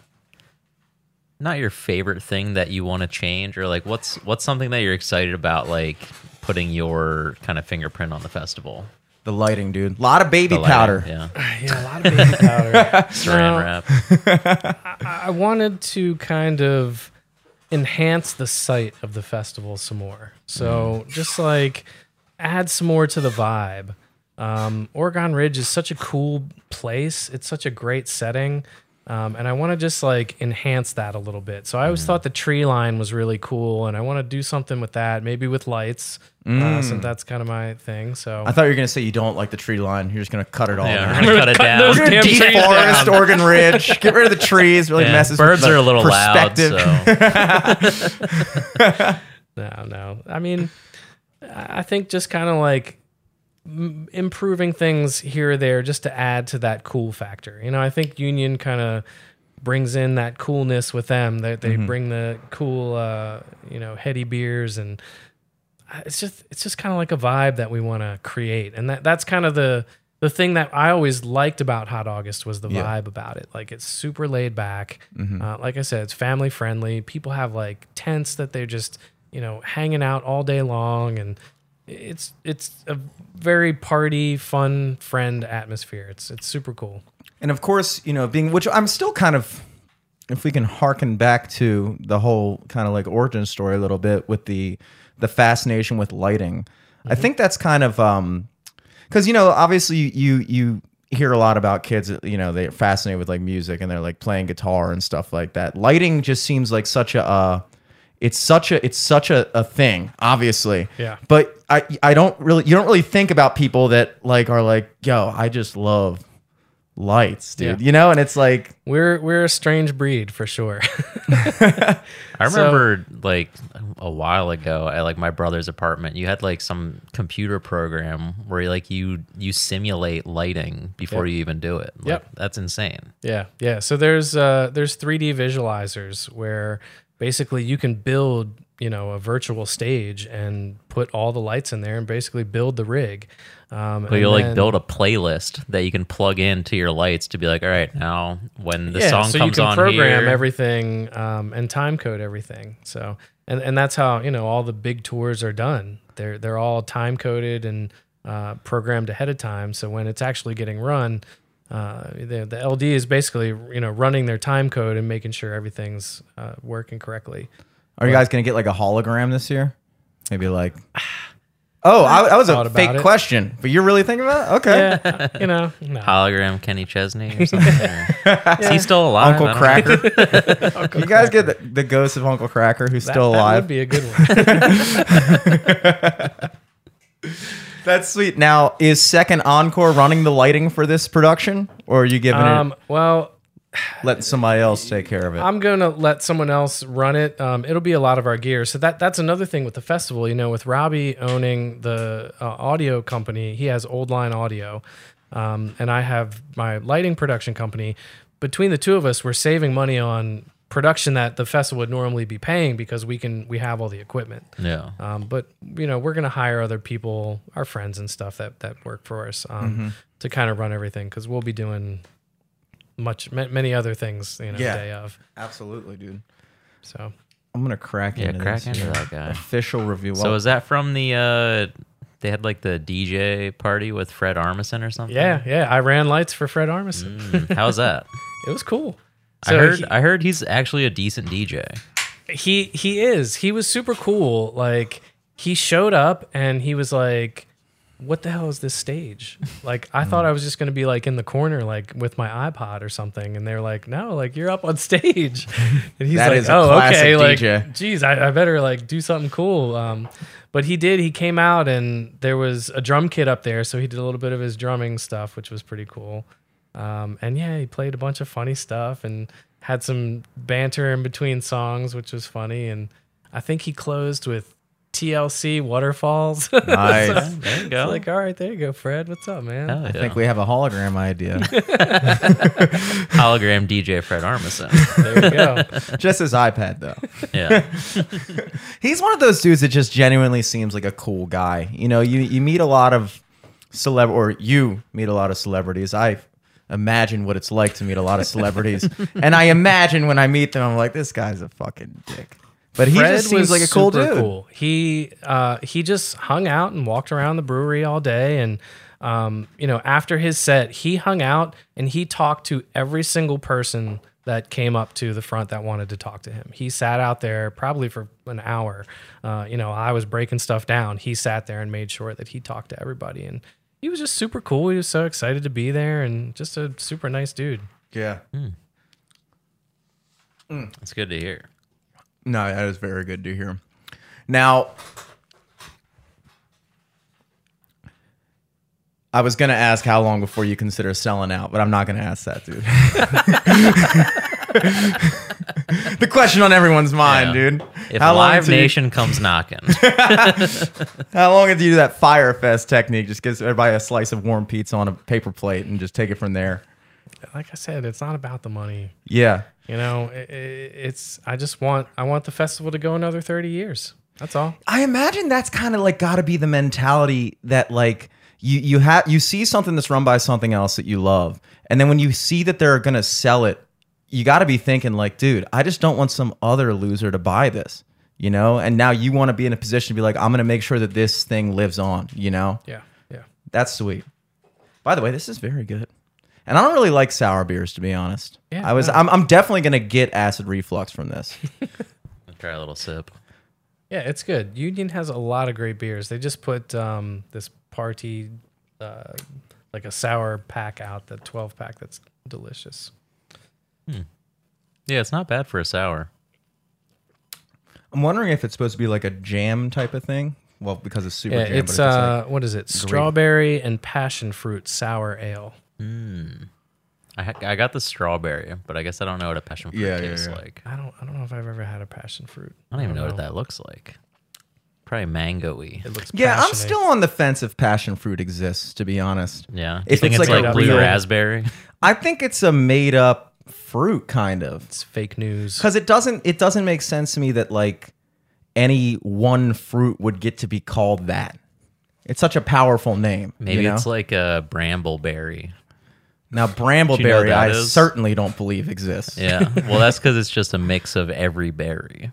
Not your favorite thing that you want to change, or like what's what's something that you're excited about, like putting your kind of fingerprint on the festival? The lighting, dude. A lot of baby lighting, powder. yeah, Yeah, a lot of baby powder. saran No. wrap. I wanted to kind of enhance the site of the festival some more. So just like add some more to the vibe. Um, Oregon Ridge is such a cool place. It's such a great setting. Um, and I want to just like enhance that a little bit. So I always thought the tree line was really cool, and I want to do something with that, maybe with lights, uh, since that's kind of my thing. So I thought you were gonna say you don't like the tree line. You're just gonna cut it all Yeah, down. we're gonna cut it down. those damn trees Deforest down. Oregon Ridge. Get rid of the trees. Really Yeah, messes. birds with the are a little loud, so No, no. I mean, I think just kind of like m- improving things here or there just to add to that cool factor. You know, I think Union kind of brings in that coolness with them. They they bring the cool, uh, you know, heady beers and uh, it's just it's just kind of like a vibe that we want to create, and that that's kind of the the thing that I always liked about Hot August was the Yeah. vibe about it. Like it's super laid back. Uh, like I said, it's family friendly. People have like tents that they're just you know hanging out all day long, and it's it's a very party, fun, friend atmosphere. It's it's super cool. and of course, you know, being which I'm still kind of, if we can harken back to the whole kind of like origin story a little bit with the the fascination with lighting. I think that's kind of um, because you know, obviously you you hear a lot about kids. You know, they're fascinated with like music and they're like playing guitar and stuff like that. Lighting just seems like such a. Uh, it's such a it's such a, a thing obviously Yeah. but i i don't really you don't really think about people that like are like yo i just love lights dude Yeah. you know and it's like We're we're a strange breed for sure. I So- remember like a while ago at like my brother's apartment, you had like some computer program where like you you simulate lighting before Yep. you even do it. Like, Yep. that's insane. Yeah, yeah. So there's uh, there's 3D visualizers where basically you can build you know a virtual stage and put all the lights in there and basically build the rig. Um, But you'll like build a playlist that you can plug into your lights to be like, all right, now when the yeah, song so comes you can on program here, everything um, and time code everything. So and and that's how you know all the big tours are done. They're they're all time coded and uh, programmed ahead of time. So when it's actually getting run. Uh, the, the LD is basically you know running their time code and making sure everything's uh, working correctly. are you guys gonna get like a hologram this year maybe like oh I, that was a fake it. question but you're really thinking about it okay Yeah, you know, no. hologram Kenny Chesney or something. or- Is he still alive? uncle I don't know. cracker you guys get the, the ghost of Uncle Kracker who's that, still alive? That would be a good one. That's sweet now is second encore running the lighting for this production or are you giving it? um, well, it letting somebody else take care of it I'm gonna let someone else run it. Um, it'll be a lot of our gear. So that that's another thing with the festival. You know, with Robbie owning the uh, audio company, he has Old Line Audio, um, and I have my lighting production company. Between the two of us, we're saving money on production that the festival would normally be paying because we can we have all the equipment. Yeah. Um, but you know, we're gonna hire other people, our friends and stuff that that work for us, um, Mm-hmm. to kind of run everything because we'll be doing much ma- many other things. You know, Yeah. day of. absolutely dude So I'm gonna crack Yeah, into crack this into that guy. Official review. So is that from the uh they had like the DJ party with Fred Armisen or something? yeah, yeah, I ran lights for Fred Armisen. Mm, how's that? It was cool. I heard he- I heard he's actually a decent DJ. he he is. He was super cool. Like he showed up and he was like what the hell is this stage? Like i thought i was just going to be like in the corner like with my ipod or something. And they're like no like you're up on stage. And he's That like is a oh classic okay like DJ. geez I, I better like do something cool. Um but he did he came out and there was a drum kit up there. So he did a little bit of his drumming stuff which was pretty cool um, and yeah, he played a bunch of funny stuff and had some banter in between songs, which was funny. And I think he closed with TLC Waterfalls. Nice. There you It's go. like, all right, there you go, Fred. What's up, man? Hell I yeah. think we have a hologram idea. hologram DJ Fred Armisen. There you go. just his iPad though. Yeah. He's one of those dudes that just genuinely seems like a cool guy. You know, you you meet a lot of celeb or you meet a lot of celebrities. I imagine what it's like to meet a lot of celebrities. and I imagine when I meet them I'm like this guy's a fucking dick. But he Fred just seems was like a cool dude. Cool. He uh, he just hung out and walked around the brewery all day, and um, you know, after his set, he hung out and he talked to every single person that came up to the front that wanted to talk to him. He sat out there probably for an hour. Uh, you know, I was breaking stuff down. He sat there and made sure that he talked to everybody, and he was just super cool. He was so excited to be there, and just a super nice dude. Yeah. Hmm. Hmm. Hmm. It's good to hear. No, that is very good to hear. Now, I was going to ask how long before you consider selling out, but I'm not going to ask that, dude. the question on everyone's mind, Yeah. dude. If how long Live until you- Nation comes knocking, how long until you do that Fyre Fest technique? Just gives everybody a slice of warm pizza on a paper plate and just take it from there. Like I said, it's not about the money. Yeah. You know, i i it's I just want I want the festival to go another thirty years. That's all. I imagine that's kind of like got to be the mentality that like you you have you see something that's run by something else that you love, and then when you see that they're gonna sell it, you got to be thinking like, dude, I just don't want some other loser to buy this, you know. And now you want to be in a position to be like, I'm gonna make sure that this thing lives on, you know. Yeah, yeah. That's sweet. By the way, this is very good. And I don't really like sour beers, to be honest. Yeah, I was. no. I'm, I'm definitely gonna get acid reflux from this. try a little sip. Yeah, it's good. Union has a lot of great beers. They just put um, this party, uh, like a sour pack out, the 12 pack that's delicious. Yeah, it's not bad for a sour. I'm wondering if it's supposed to be like a jam type of thing. Well, because it's super Yeah, jam. it's but it's uh, like, what is it? Strawberry and passion fruit sour ale. I ha- I got the strawberry, but I guess I don't know what a passion fruit Yeah, yeah, tastes yeah. like. I don't, I don't know if I've ever had a passion fruit. I don't even know what that looks like. Probably mango-y. It looks yeah, I'm still on the fence if passion fruit exists. To be honest, Yeah. Do If think it's it's, like like, a blue raspberry? I think it's a made up fruit kind of It's fake news. because it doesn't it doesn't make sense to me that like any one fruit would get to be called that. It's such a powerful name. Maybe you know? it's like a brambleberry. now Do you know what brambleberry. that I is? certainly don't believe exists. Yeah. well, that's because it's just a mix of every berry.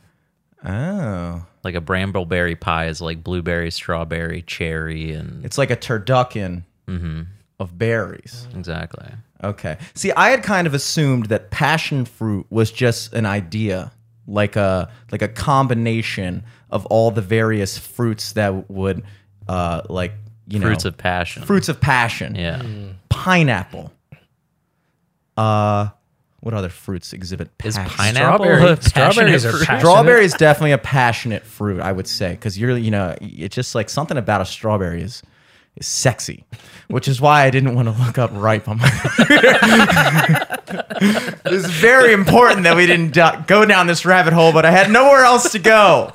Oh, Like a brambleberry pie is like blueberry, strawberry, cherry, and it's like a turducken Mm-hmm. of berries. exactly. Okay. See, I had kind of assumed that passion fruit was just an idea, like a like a combination of all the various fruits that would, uh, like you know, Fruits of passion. fruits of passion. Yeah. Pineapple. Uh, what other fruits exhibit Is passion? pineapple Strawberry- a passionate strawberries are fruit? passionate. Strawberry is definitely a passionate fruit, I would say, because you're, you know, it's just like something about a strawberry is is sexy, which is why I didn't want to look up ripe on my. it was very important that we didn't go down this rabbit hole, but I had nowhere else to go,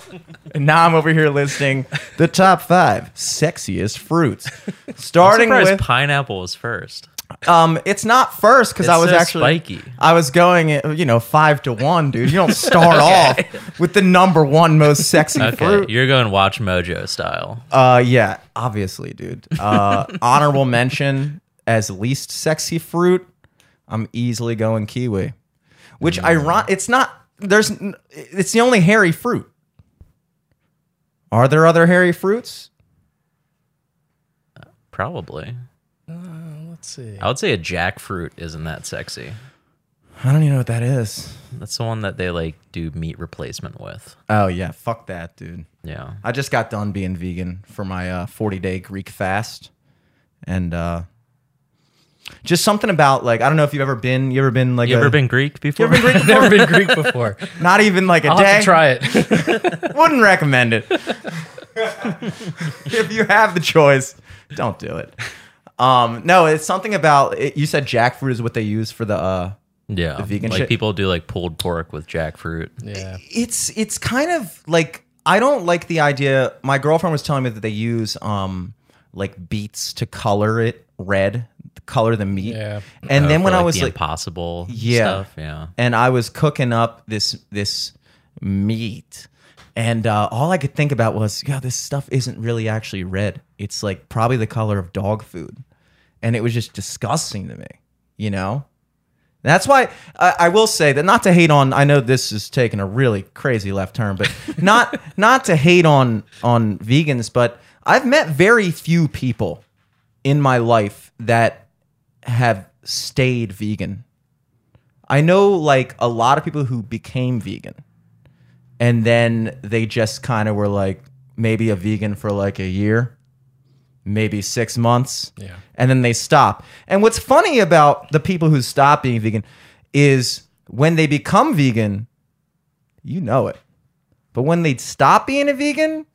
and now I'm over here listing the top five sexiest fruits, starting with. pineapple was first. Um, it's not first because I was says actually spiky. I was going, uh, you know, five to one, dude. You don't start off with the number one most sexy Okay, fruit. you're going Watch Mojo style. Uh, yeah, obviously, dude. Uh, honorable mention as least sexy fruit. I'm easily going kiwi, which iron. It's not. There's. It's the only hairy fruit. Are there other hairy fruits? Probably. Let's see. I would say a jackfruit isn't that sexy. I don't even know what that is. That's the one that they like do meat replacement with. Oh yeah, fuck that, dude. Yeah. I just got done being vegan for my uh, 40 day Greek fast, and uh, just something about like I don't know if you've ever been. You ever been like You a, ever been Greek before? You ever been Greek I've never been Greek before. Not even like a I'll day. have to try it. Wouldn't recommend it. if you have the choice, don't do it. Um, no, it's something about it, you said jackfruit is what they use for the. Uh, yeah. The vegan like shit. people do like pulled pork with jackfruit. yeah. it's it's kind of like I don't like the idea. My girlfriend was telling me that they use um like beets to color it red, color the meat. Yeah. And Uh, then for, when I was like, impossible Yeah. stuff. Yeah. and I was cooking up this this meat, and uh, all I could think about was, yeah, this stuff isn't really actually red. It's like probably the color of dog food, and it was just disgusting to me. You know. That's why I, I will say that not to hate on. I know this is taking a really crazy left turn, but not not to hate on on vegans. But I've met very few people in my life that have stayed vegan. I know like a lot of people who became vegan and then they just kind of were like maybe a vegan for like a year, maybe 6 months. Yeah. And then they stop. And what's funny about the people who stop being vegan is when they become vegan, you know it. But when they stop being a vegan,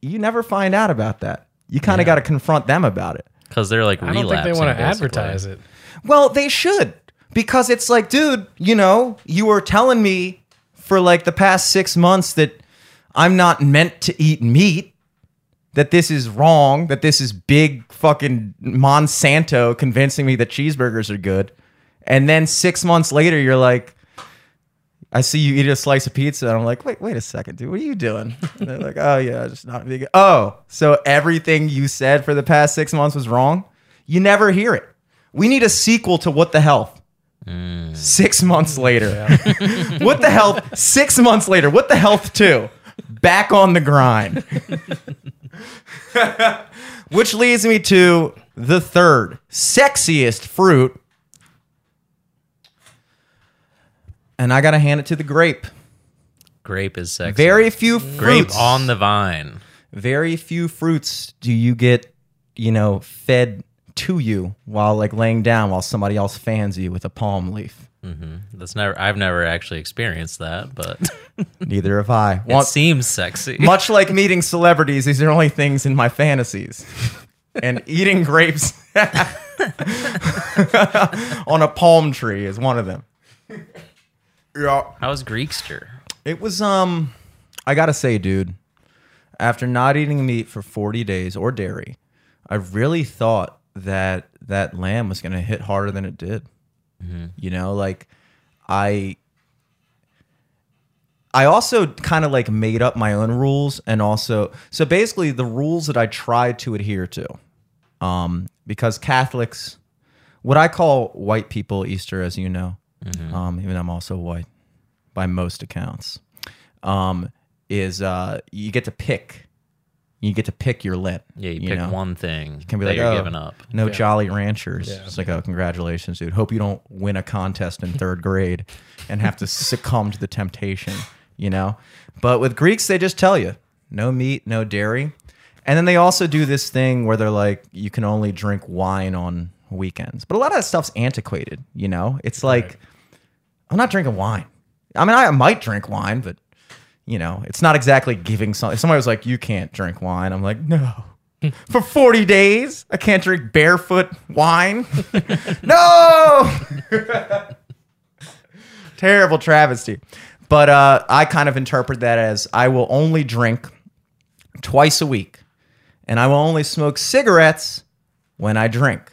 you never find out about that. You kind of got to confront them about it. Because they're like I don't think they want to advertise it. Well, they should because it's like, dude, you know, you were telling me for like the past six months that I'm not meant to eat meat, that this is wrong, that this is big fucking Monsanto convincing me that cheeseburgers are good. And then six months later, you're like, I see you eat a slice of pizza, and I'm like, wait, wait a second, dude, what are you doing? And they're like, oh yeah, just not vegan. Oh, so everything you said for the past six months was wrong? You never hear it. We need a sequel to What the Health. Mm. Six months later. what the health? Six months later. What the health two? Back on the grind. Which leads me to the third sexiest fruit. And I got to hand it to the grape. Grape is sexy. Very few mm. grape on the vine. very few fruits do you get, you know, fed to you while like laying down while somebody else fans you with a palm leaf. That's never. I've never actually experienced that, but Neither have I. it seems sexy. much like meeting celebrities, these are only things in my fantasies. and eating grapes on a palm tree is one of them. Yeah. How's Greekster? It was um I got to say, dude, after not eating meat for 40 days or dairy, I really thought that that lamb was going to hit harder than it did. You know, like I I also kind of like made up my own rules and also so basically the rules that I tried to adhere to. Um because Catholics what I call white people Easter as you know. Um even though I'm also white by most accounts. Um is uh you get to pick you get to pick your lit. Yeah, you, pick know? one thing can be that like, you're oh, giving up. No Yeah. Jolly Ranchers. Yeah. It's like, oh, congratulations, dude. Hope you don't win a contest in third grade and have to succumb to the temptation, you know? But with Greeks, they just tell you no meat, no dairy. And then they also do this thing where they're like, you can only drink wine on weekends. But a lot of that stuff's antiquated, you know? It's like, I'm not drinking wine. I mean, I might drink wine, but you know, it's not exactly giving some. If somebody was like, "You can't drink wine," I'm like, "No." For 40 days, I can't drink barefoot wine. no. Terrible travesty. But uh, I kind of interpret that as I will only drink twice a week, and I will only smoke cigarettes when I drink.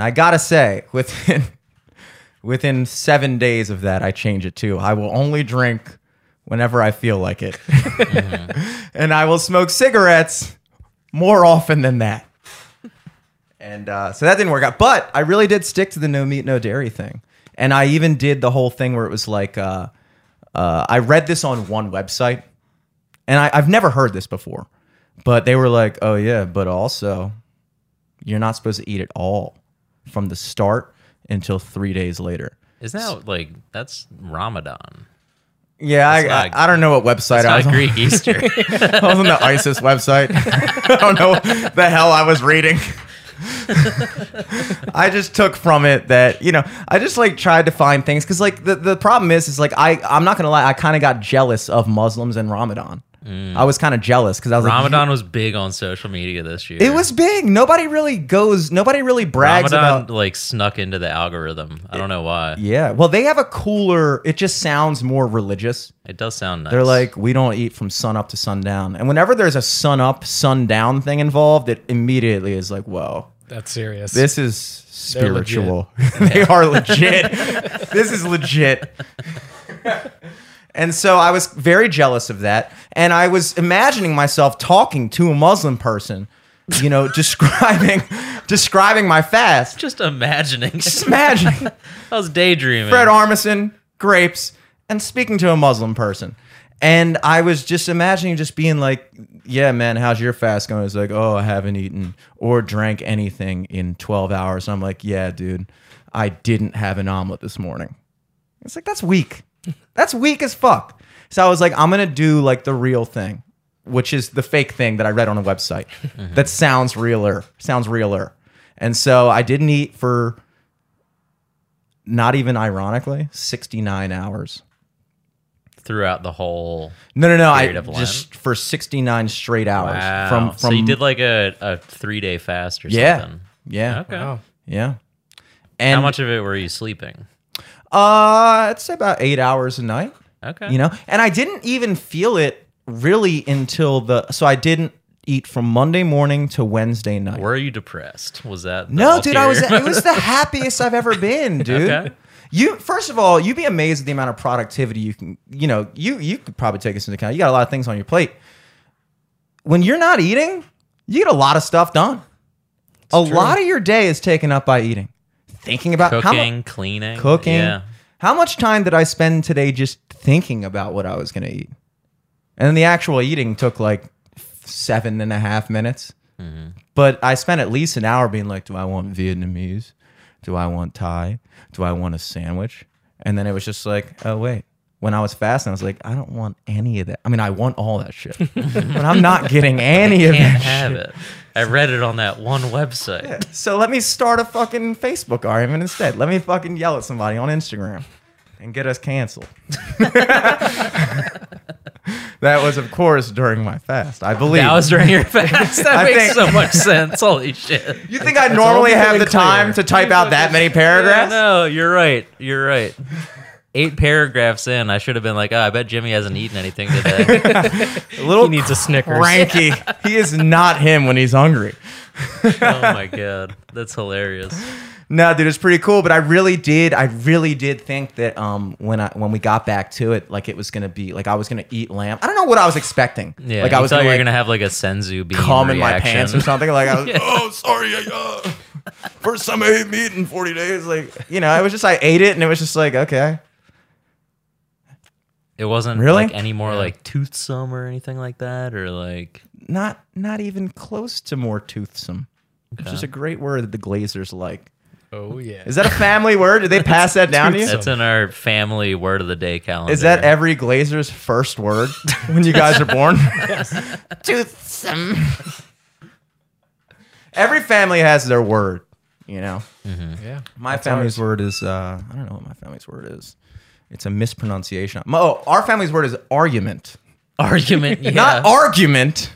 I gotta say, within within seven days of that, I change it too. I will only drink whenever I feel like it. and I will smoke cigarettes more often than that. And uh, so that didn't work out. But I really did stick to the no meat, no dairy thing. And I even did the whole thing where it was like, uh, uh, I read this on one website, and I, I've never heard this before. But they were like, oh, yeah, but also, you're not supposed to eat at all from the start until three days later. Isn't that like that's Ramadan? Yeah, I, not- I, I don't know what website I was on. Greek Easter. I was on the ISIS website. I don't know the hell I was reading. I just took from it that you know I just like tried to find things because like the, the problem is is like I I'm not gonna lie I kind of got jealous of Muslims and Ramadan. Mm. I was kind of jealous because I was like Ramadan was big on social media this year. It was big. Nobody really goes. Nobody really brags Ramadan about. like snuck into the algorithm. I don't know why. Yeah. Well, they have a cooler. It just sounds more religious. It does sound nice. They're like, we don't eat from sun up to sundown. And whenever there's a sun up, sundown thing involved, it immediately is like, whoa, That's serious. this is spiritual. they are legit. this is legit. And so I was very jealous of that. And I was imagining myself talking to a Muslim person, you know, describing describing my fast. just imagining. Just imagining. I was daydreaming. Fred Armisen, grapes, and speaking to a Muslim person. And I was just imagining just being like, yeah, man, how's your fast going? It's like, oh, I haven't eaten or drank anything in 12 hours. And I'm like, yeah, dude, I didn't have an omelet this morning. It's like, that's weak. That's weak as fuck. So I was like, I'm going to do like the real thing, which is the fake thing that I read on a website mm-hmm. that sounds realer, sounds realer. And so I didn't eat for not even ironically, 69 hours. throughout the whole. No, no, no. I Period of Lent? just for 69 straight hours Wow. from from so you did like a, a three day fast or yeah, something. yeah, Okay. Wow. yeah. And How much of it were you sleeping? Uh, I'd say about eight hours a night. Okay. You know, and I didn't even feel it really until the. So I didn't eat from Monday morning to Wednesday night. Were you depressed? Was that the No, dude, I was. It was the happiest I've ever been, dude. Okay. You first of all, you'd be amazed at the amount of productivity you can. You know, you you could probably take this into account. You got a lot of things on your plate. When you're not eating, you get a lot of stuff done. a true. lot of your day is taken up by eating, thinking about how mu- cooking, cleaning, cooking. Yeah. How much time did I spend today just thinking about what I was going to eat? And then the actual eating took like seven and a half minutes. Mm-hmm. But I spent at least an hour being like, do I want Vietnamese? Do I want Thai? Do I want a sandwich? And then it was just like, oh, wait, when I was fasting. I was like, I don't want any of that. I mean, I want all that shit, but I'm not getting any of that. have it. I read it on that one website. So let me start a fucking Facebook argument instead. Let me fucking yell at somebody on Instagram and get us canceled. that was, of course, during my fast. I believe. That was during your fast. That I makes think- so much sense. Holy shit. you think I normally have the becoming time to type out that many Yeah, paragraphs? no, you're right. You're right. Eight paragraphs in, I should have been like, oh, I bet Jimmy hasn't eaten anything today. A little He needs a Snickers. cranky. he is not him when he's hungry. oh my god, that's hilarious. No, dude, it's pretty cool. But I really did, I really did think that um when I when we got back to it, like it was gonna be like I was gonna eat lamb. I don't know what I was expecting. Yeah, like you I was thought gonna, you were like, gonna have like a senzu bean cum in my reaction. pants or something. Like I was, oh sorry, I, uh, first time I ate meat in forty days. Like you know, it was just I ate it and it was just like okay, It wasn't Really? like any more like toothsome or anything like that, or like not not even close to more toothsome. It's just a great word that the Glaesers like. Oh yeah. Is that a family word? Did they pass that down to you? that's in our family word of the day calendar. Is that every Glaeser's first word when you guys are born? Toothsome. Every family has their word, you know. yeah. My That's family's ours. word is uh, I don't know what my family's word is. It's a mispronunciation. Oh, our family's word is argument, argument? Yeah, not argument.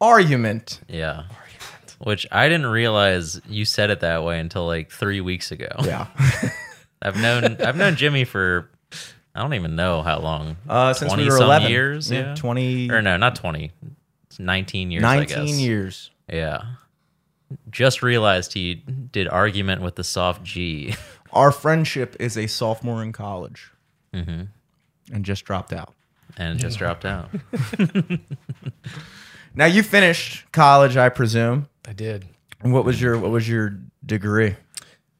Argument. yeah. Argument. Which I didn't realize you said it that way until like three weeks ago. Yeah. I've known I've known Jimmy for I don't even know how long. Uh, since we were 11 years. Yeah, twenty. or no, not twenty. It's nineteen years. I guess. Nineteen years. Yeah. Just realized he did argument with the soft G. Our friendship is a sophomore in college, Mm-hmm. and just dropped out. and it just dropped out. Now you finished college, I presume. I did. What was your What was your degree?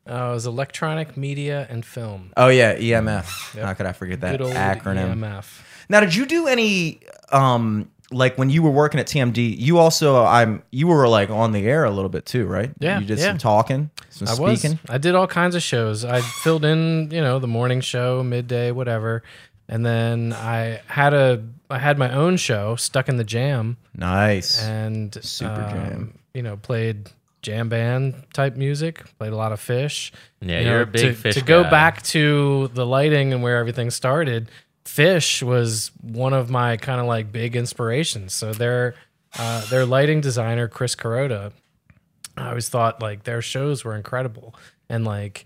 Uh, it was electronic media and film. Oh yeah, EMF. How could I forget that Good old acronym? EMF. Now, did you do any um like when you were working at TMD? You also I'm you were like on the air a little bit too, right? Yeah, you did yeah. some talking, some I was. I did all kinds of shows. I filled in, you know, the morning show, midday, whatever, and then I had a I had my own show, Stuck in the Jam, Nice. and Super um, jam. You know, played jam band type music. Played a lot of Phish. Yeah, You you're know, a big to, Phish To go back to the lighting and where everything started, Phish was one of my kind of like big inspirations. So their uh, their lighting designer Chris Kuroda, I always thought like their shows were incredible and like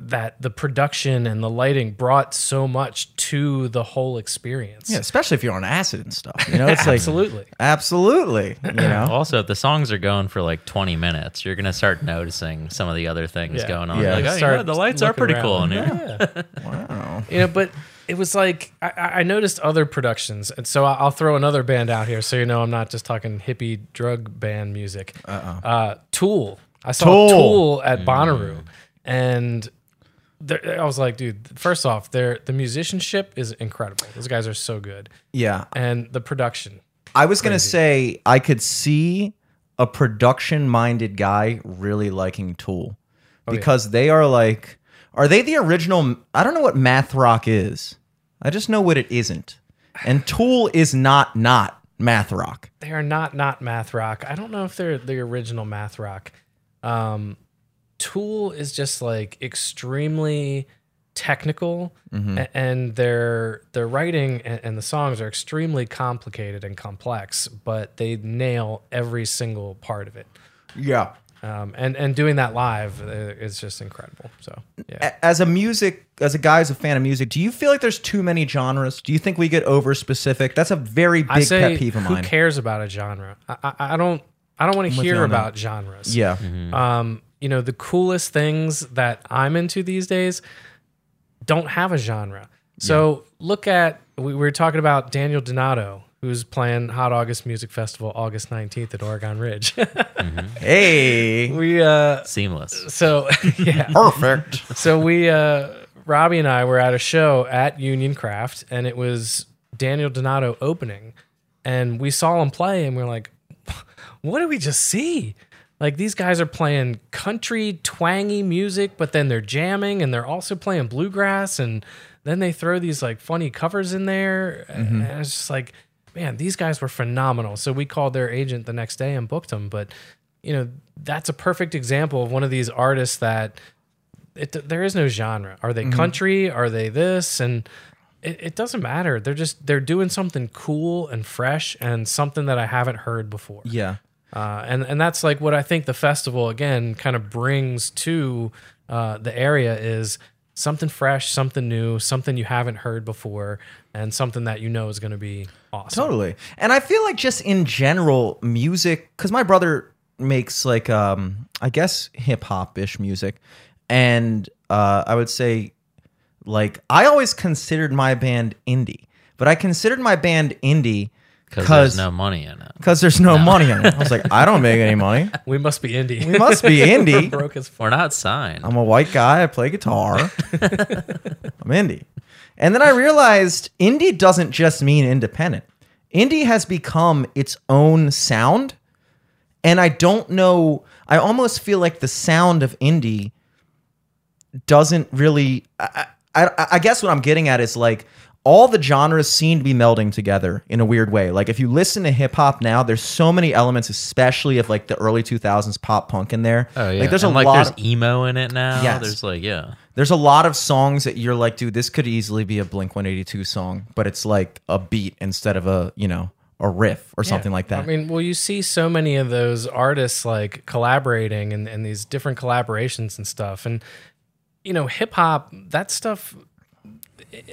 that the production and the lighting brought so much to the whole experience. yeah, especially if you're on acid and stuff. You know, it's like absolutely. absolutely. You know, Also, if the songs are going for like 20 minutes, you're gonna start noticing some of the other things Yeah. going on. Yeah. Like, oh, Start yeah, the lights are looking pretty cool in around. here. Yeah. wow. you know but it was like I, I noticed other productions and so i'll throw another band out here so you know i'm not just talking hippie drug band music. Uh tool. I saw Tool. tool, at bonnaroo and i was like dude first off their the musicianship is incredible. Those guys are so good. Yeah, and the production. I was gonna say I could see a production-minded guy really liking Tool Oh, yeah. because they are like, are they the original? I don't know what math rock is. I just know what it isn't, and Tool is not not math rock. they are not not math rock i don't know if they're the original math rock um tool is just like extremely technical a- and their their writing and, and the songs are extremely complicated and complex but they nail every single part of it Yeah. Um, and and doing that live uh, is just incredible so yeah As a music, as a guy as a fan of music, do you feel like there's too many genres? Do you think we get over specific? That's a very big say pet peeve of mine. who cares about a genre i, I, I don't i don't want to hear on that. about genres Yeah. um, you know, the coolest things that I'm into these days don't have a genre. So look at we were talking about Daniel Donato, who's playing Hot August Music Festival August 19th at Oregon Ridge. Hey. we uh Seamless. so yeah. Perfect. So we uh Robbie and I were at a show at Union Craft and it was Daniel Donato opening and we saw him play and we are like what did we just see? Like these guys are playing country twangy music, but then they're jamming and they're also playing bluegrass and then they throw these like funny covers in there. And it's just like, man, these guys were phenomenal. So we called their agent the next day and booked them. But you know, that's a perfect example of one of these artists that it, there is no genre. Are they country? Are they this? And it, it doesn't matter. They're just they're doing something cool and fresh and something that I haven't heard before. Yeah. Uh, and and that's like what I think the festival again kind of brings to uh, the area is something fresh, something new, something you haven't heard before, and something that you know is going to be awesome. Totally. And I feel like just in general, music, because my brother makes like, um, I guess, hip hop ish music. And uh, I would say, like, I always considered my band indie, but I considered my band indie because there's no money in it. because there's no money in it. I was like, I don't make any money. We must be indie. We must be indie. we broke as We're not signed. I'm a white guy. I play guitar. I'm indie. And then I realized indie doesn't just mean independent. Indie has become its own sound. And I don't know, I almost feel like the sound of indie doesn't really. I, I, I guess what I'm getting at is like all the genres seem to be melding together in a weird way. Like if you listen to hip hop now, there's so many elements, especially of like the early 2000s pop punk in there. oh yeah. Like there's And, a like lot. there's of- emo in it now. Yes. There's like yeah. there's a lot of songs that you're like, dude, this could easily be a Blink 182 song, but it's like a beat instead of a, you know, a riff or something Yeah. like that. I mean, well, you see so many of those artists like collaborating and, and these different collaborations and stuff. And, you know, hip hop, that stuff,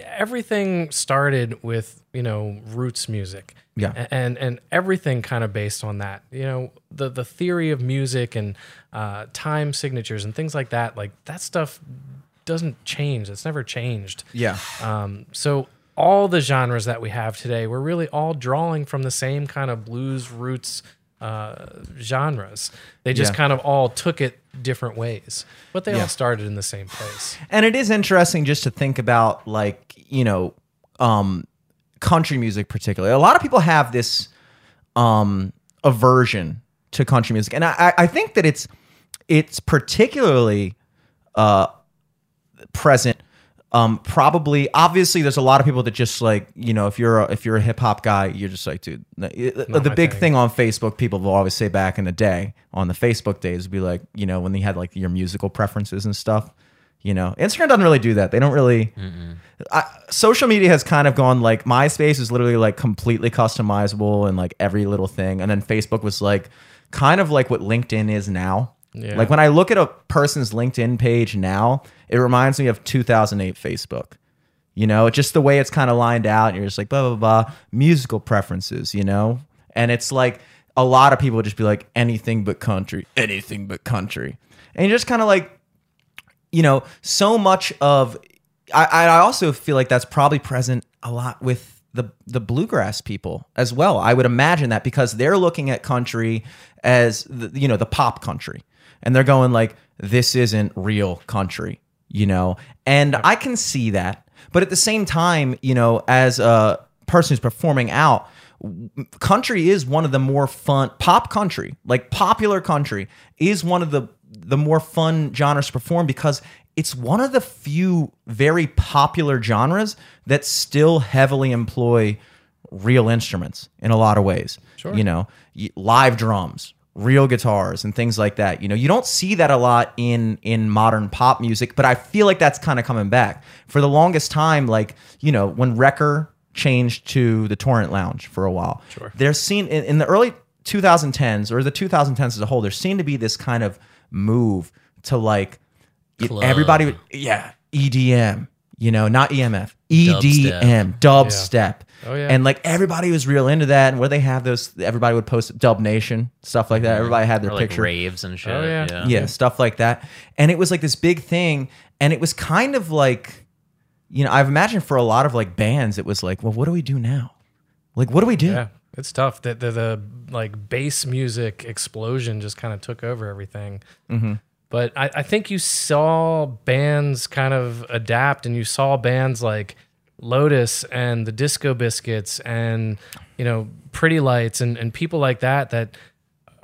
everything started with, you know, roots music. Yeah. And, and everything kind of based on that. You know, the, the theory of music and uh, time signatures and things like that, like that stuff doesn't change. It's never changed. yeah. Um, so all the genres that we have today, we're really all drawing from the same kind of blues roots uh, genres. They just Yeah. kind of all took it different ways, but they Yeah. all started in the same place. And it is interesting just to think about like, you know, um country music particularly. A lot of people have this um aversion to country music. And I I- I think that it's it's particularly uh present um probably obviously there's a lot of people that just like you know if you're a, if you're a hip hop guy you're just like dude the, the big thing. thing on Facebook people will always say back in the day on the Facebook days would be like you know when they had like your musical preferences and stuff you know Instagram doesn't really do that. They don't really I, social media has kind of gone like MySpace is literally like completely customizable and like every little thing. And then Facebook was like kind of like what LinkedIn is now Yeah. like when I look at a person's LinkedIn page now, it reminds me of 2008 Facebook. You know, just the way it's kind of lined out. And you're just like, blah, blah, blah. Musical preferences, you know? And it's like a lot of people just be like, anything but country, anything but country. And you're just kind of like, you know, so much of, I, I also feel like that's probably present a lot with the the bluegrass people as well. I would imagine that because they're looking at country as the, you know the pop country, and they're going like, this isn't real country, you know. And I can see that, but at the same time, you know, as a person who's performing out, country is one of the more fun pop country like popular country is one of the the more fun genres to perform because it's one of the few very popular genres that still heavily employ real instruments in a lot of ways you know? Live drums real guitars and things like that you know you don't see that a lot in in modern pop music but i feel like that's kind of coming back for the longest time like you know when Recher changed to the torrent lounge for a while Sure. there's seen in, in the early 2010s or the 2010s as a whole there seemed to be this kind of move to like Club. everybody would yeah edm you know not emf edm dubstep Oh, yeah. and like everybody was real into that and where they have those everybody would post dub nation stuff like that everybody had their Or like picture raves and shit. Oh, yeah. yeah. yeah, stuff like that. And it was like this big thing. And it was kind of like, you know, I've imagined for a lot of like bands, it was like, well, what do we do now? Like, what do we do? Yeah, it's tough. that the, the like bass music explosion just kind of took over everything. Mm-hmm. But I, I think you saw bands kind of adapt, and you saw bands like Lotus and the Disco Biscuits and you know Pretty Lights and, and people like that that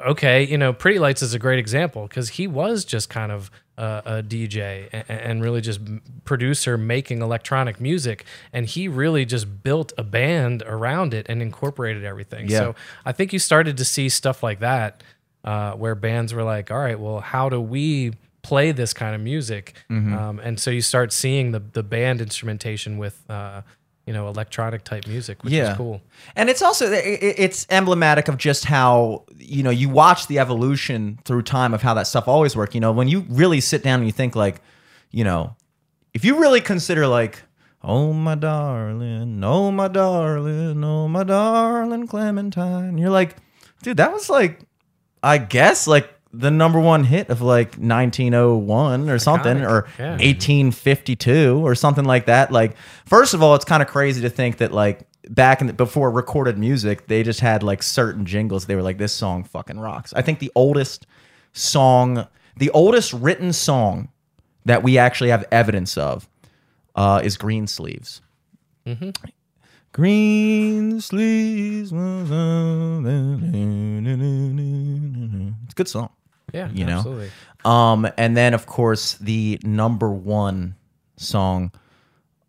okay, you know, Pretty Lights is a great example because he was just kind of a, a DJ and, and really just producer making electronic music, and he really just built a band around it and incorporated everything. Yeah. So I think you started to see stuff like that uh, where bands were like, all right, well, how do we play this kind of music? Mm-hmm. Um, and so you start seeing the the band instrumentation with. Uh, you know, electronic type music, which Yeah. is cool. And it's also it's emblematic of just how you know you watch the evolution through time of how that stuff always worked. You know, when you really sit down and you think like, you know, if you really consider like, oh my darling, oh my darling, oh my darling Clementine, you're like, dude, that was like, I guess like the number one hit of like 1901 or something Iconic, or yeah. 1852 or something like that. Like, first of all, it's kind of crazy to think that like back in the, before recorded music, they just had like certain jingles. They were like, this song fucking rocks. I think the oldest song, the oldest written song that we actually have evidence of uh, is Greensleeves. Green sleeves. It's a good song. Yeah, You know? absolutely. Um, and then of course the number one song,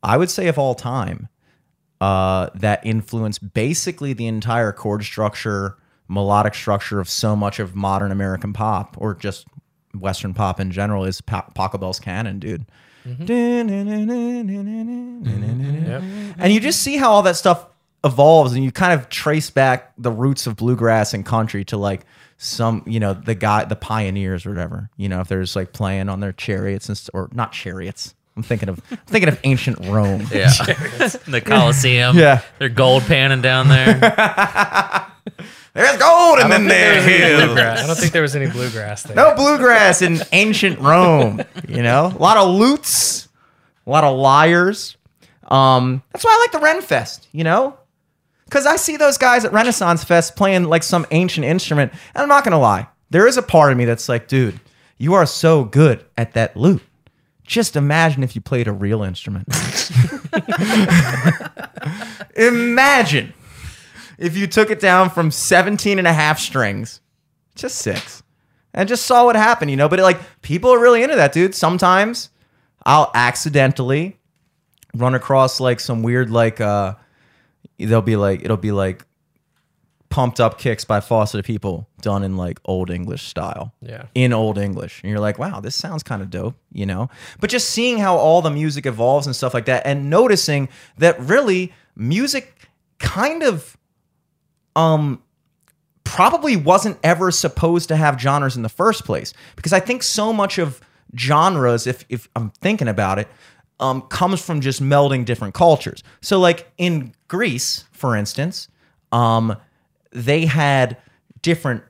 I would say of all time, uh, that influenced basically the entire chord structure, melodic structure of so much of modern American pop or just Western pop in general is pa- Pachelbel's Canon, dude. And you just see how all that stuff evolves and you kind of trace back the roots of bluegrass and country to like some, you know, the guy, the pioneers or whatever, you know, if they're just like playing on their chariots and, st- or not chariots. I'm thinking of, I'm thinking of ancient Rome. Yeah. the Coliseum. Yeah. They're gold panning down there. There's gold in them There was any there. bluegrass. I don't think there was any bluegrass there. No bluegrass in ancient Rome, you know? A lot of lutes, a lot of lyres. Um, that's why I like the Ren Fest, you know? Because I see those guys at Renaissance Fest playing like some ancient instrument. And I'm not going to lie, there is a part of me that's like, dude, you are so good at that lute. Just imagine if you played a real instrument. imagine if you took it down from 17 and a half strings to six and just saw what happened, you know? But like, people are really into that, dude. Sometimes I'll accidentally run across like some weird, like, uh, they'll be like, it'll be like pumped up kicks by Foster People done in like old English style. Yeah. In old English. And you're like, wow, this sounds kind of dope, you know? But just seeing how all the music evolves and stuff like that and noticing that really music kind of um probably wasn't ever supposed to have genres in the first place because I think so much of genres, if if I'm thinking about it, um, comes from just melding different cultures. So like in Greece, for instance, um, they had different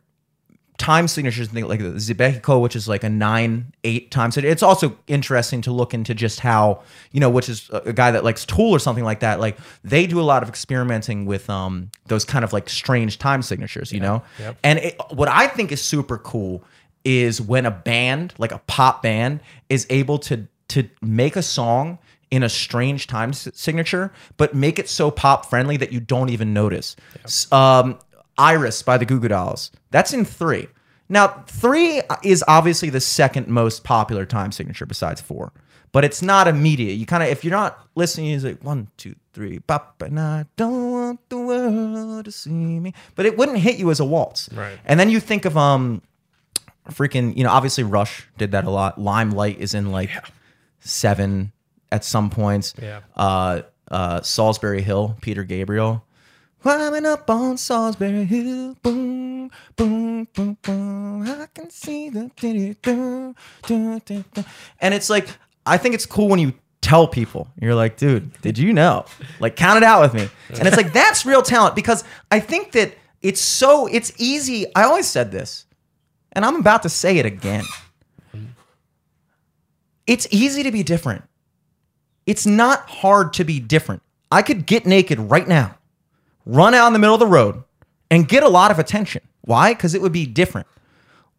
time signatures things like the Zeibekiko, which is like a nine, eight time signature. It's also interesting to look into just how, you know, which is a guy that likes Tool or something like that. Like they do a lot of experimenting with um those kind of like strange time signatures, you know? Yep. And it, what I think is super cool is when a band, like a pop band, is able to to make a song in a strange time signature, but make it so pop friendly that you don't even notice. S- Um, Iris by the Goo Goo Dolls. That's in three. Now, three is obviously the second most popular time signature besides four, but it's not immediate. You kind of, if you're not listening, it's like one, two, three, pop, and I don't want the world to see me. But it wouldn't hit you as a waltz. Right. And then you think of um, freaking, you know, obviously Rush did that a lot. Limelight is in like seven at some points. Yeah. Uh, uh, Solsbury Hill, Peter Gabriel. Climbing up on Solsbury Hill, boom, boom, boom, boom. I can see the and it's like I think it's cool when you tell people you're like, dude, did you know? Like, count it out with me, and it's like that's real talent because I think that it's so it's easy. I always said this, and I'm about to say it again. It's easy to be different. It's not hard to be different. I could get naked right now, run out in the middle of the road, and get a lot of attention. Why? Because it would be different.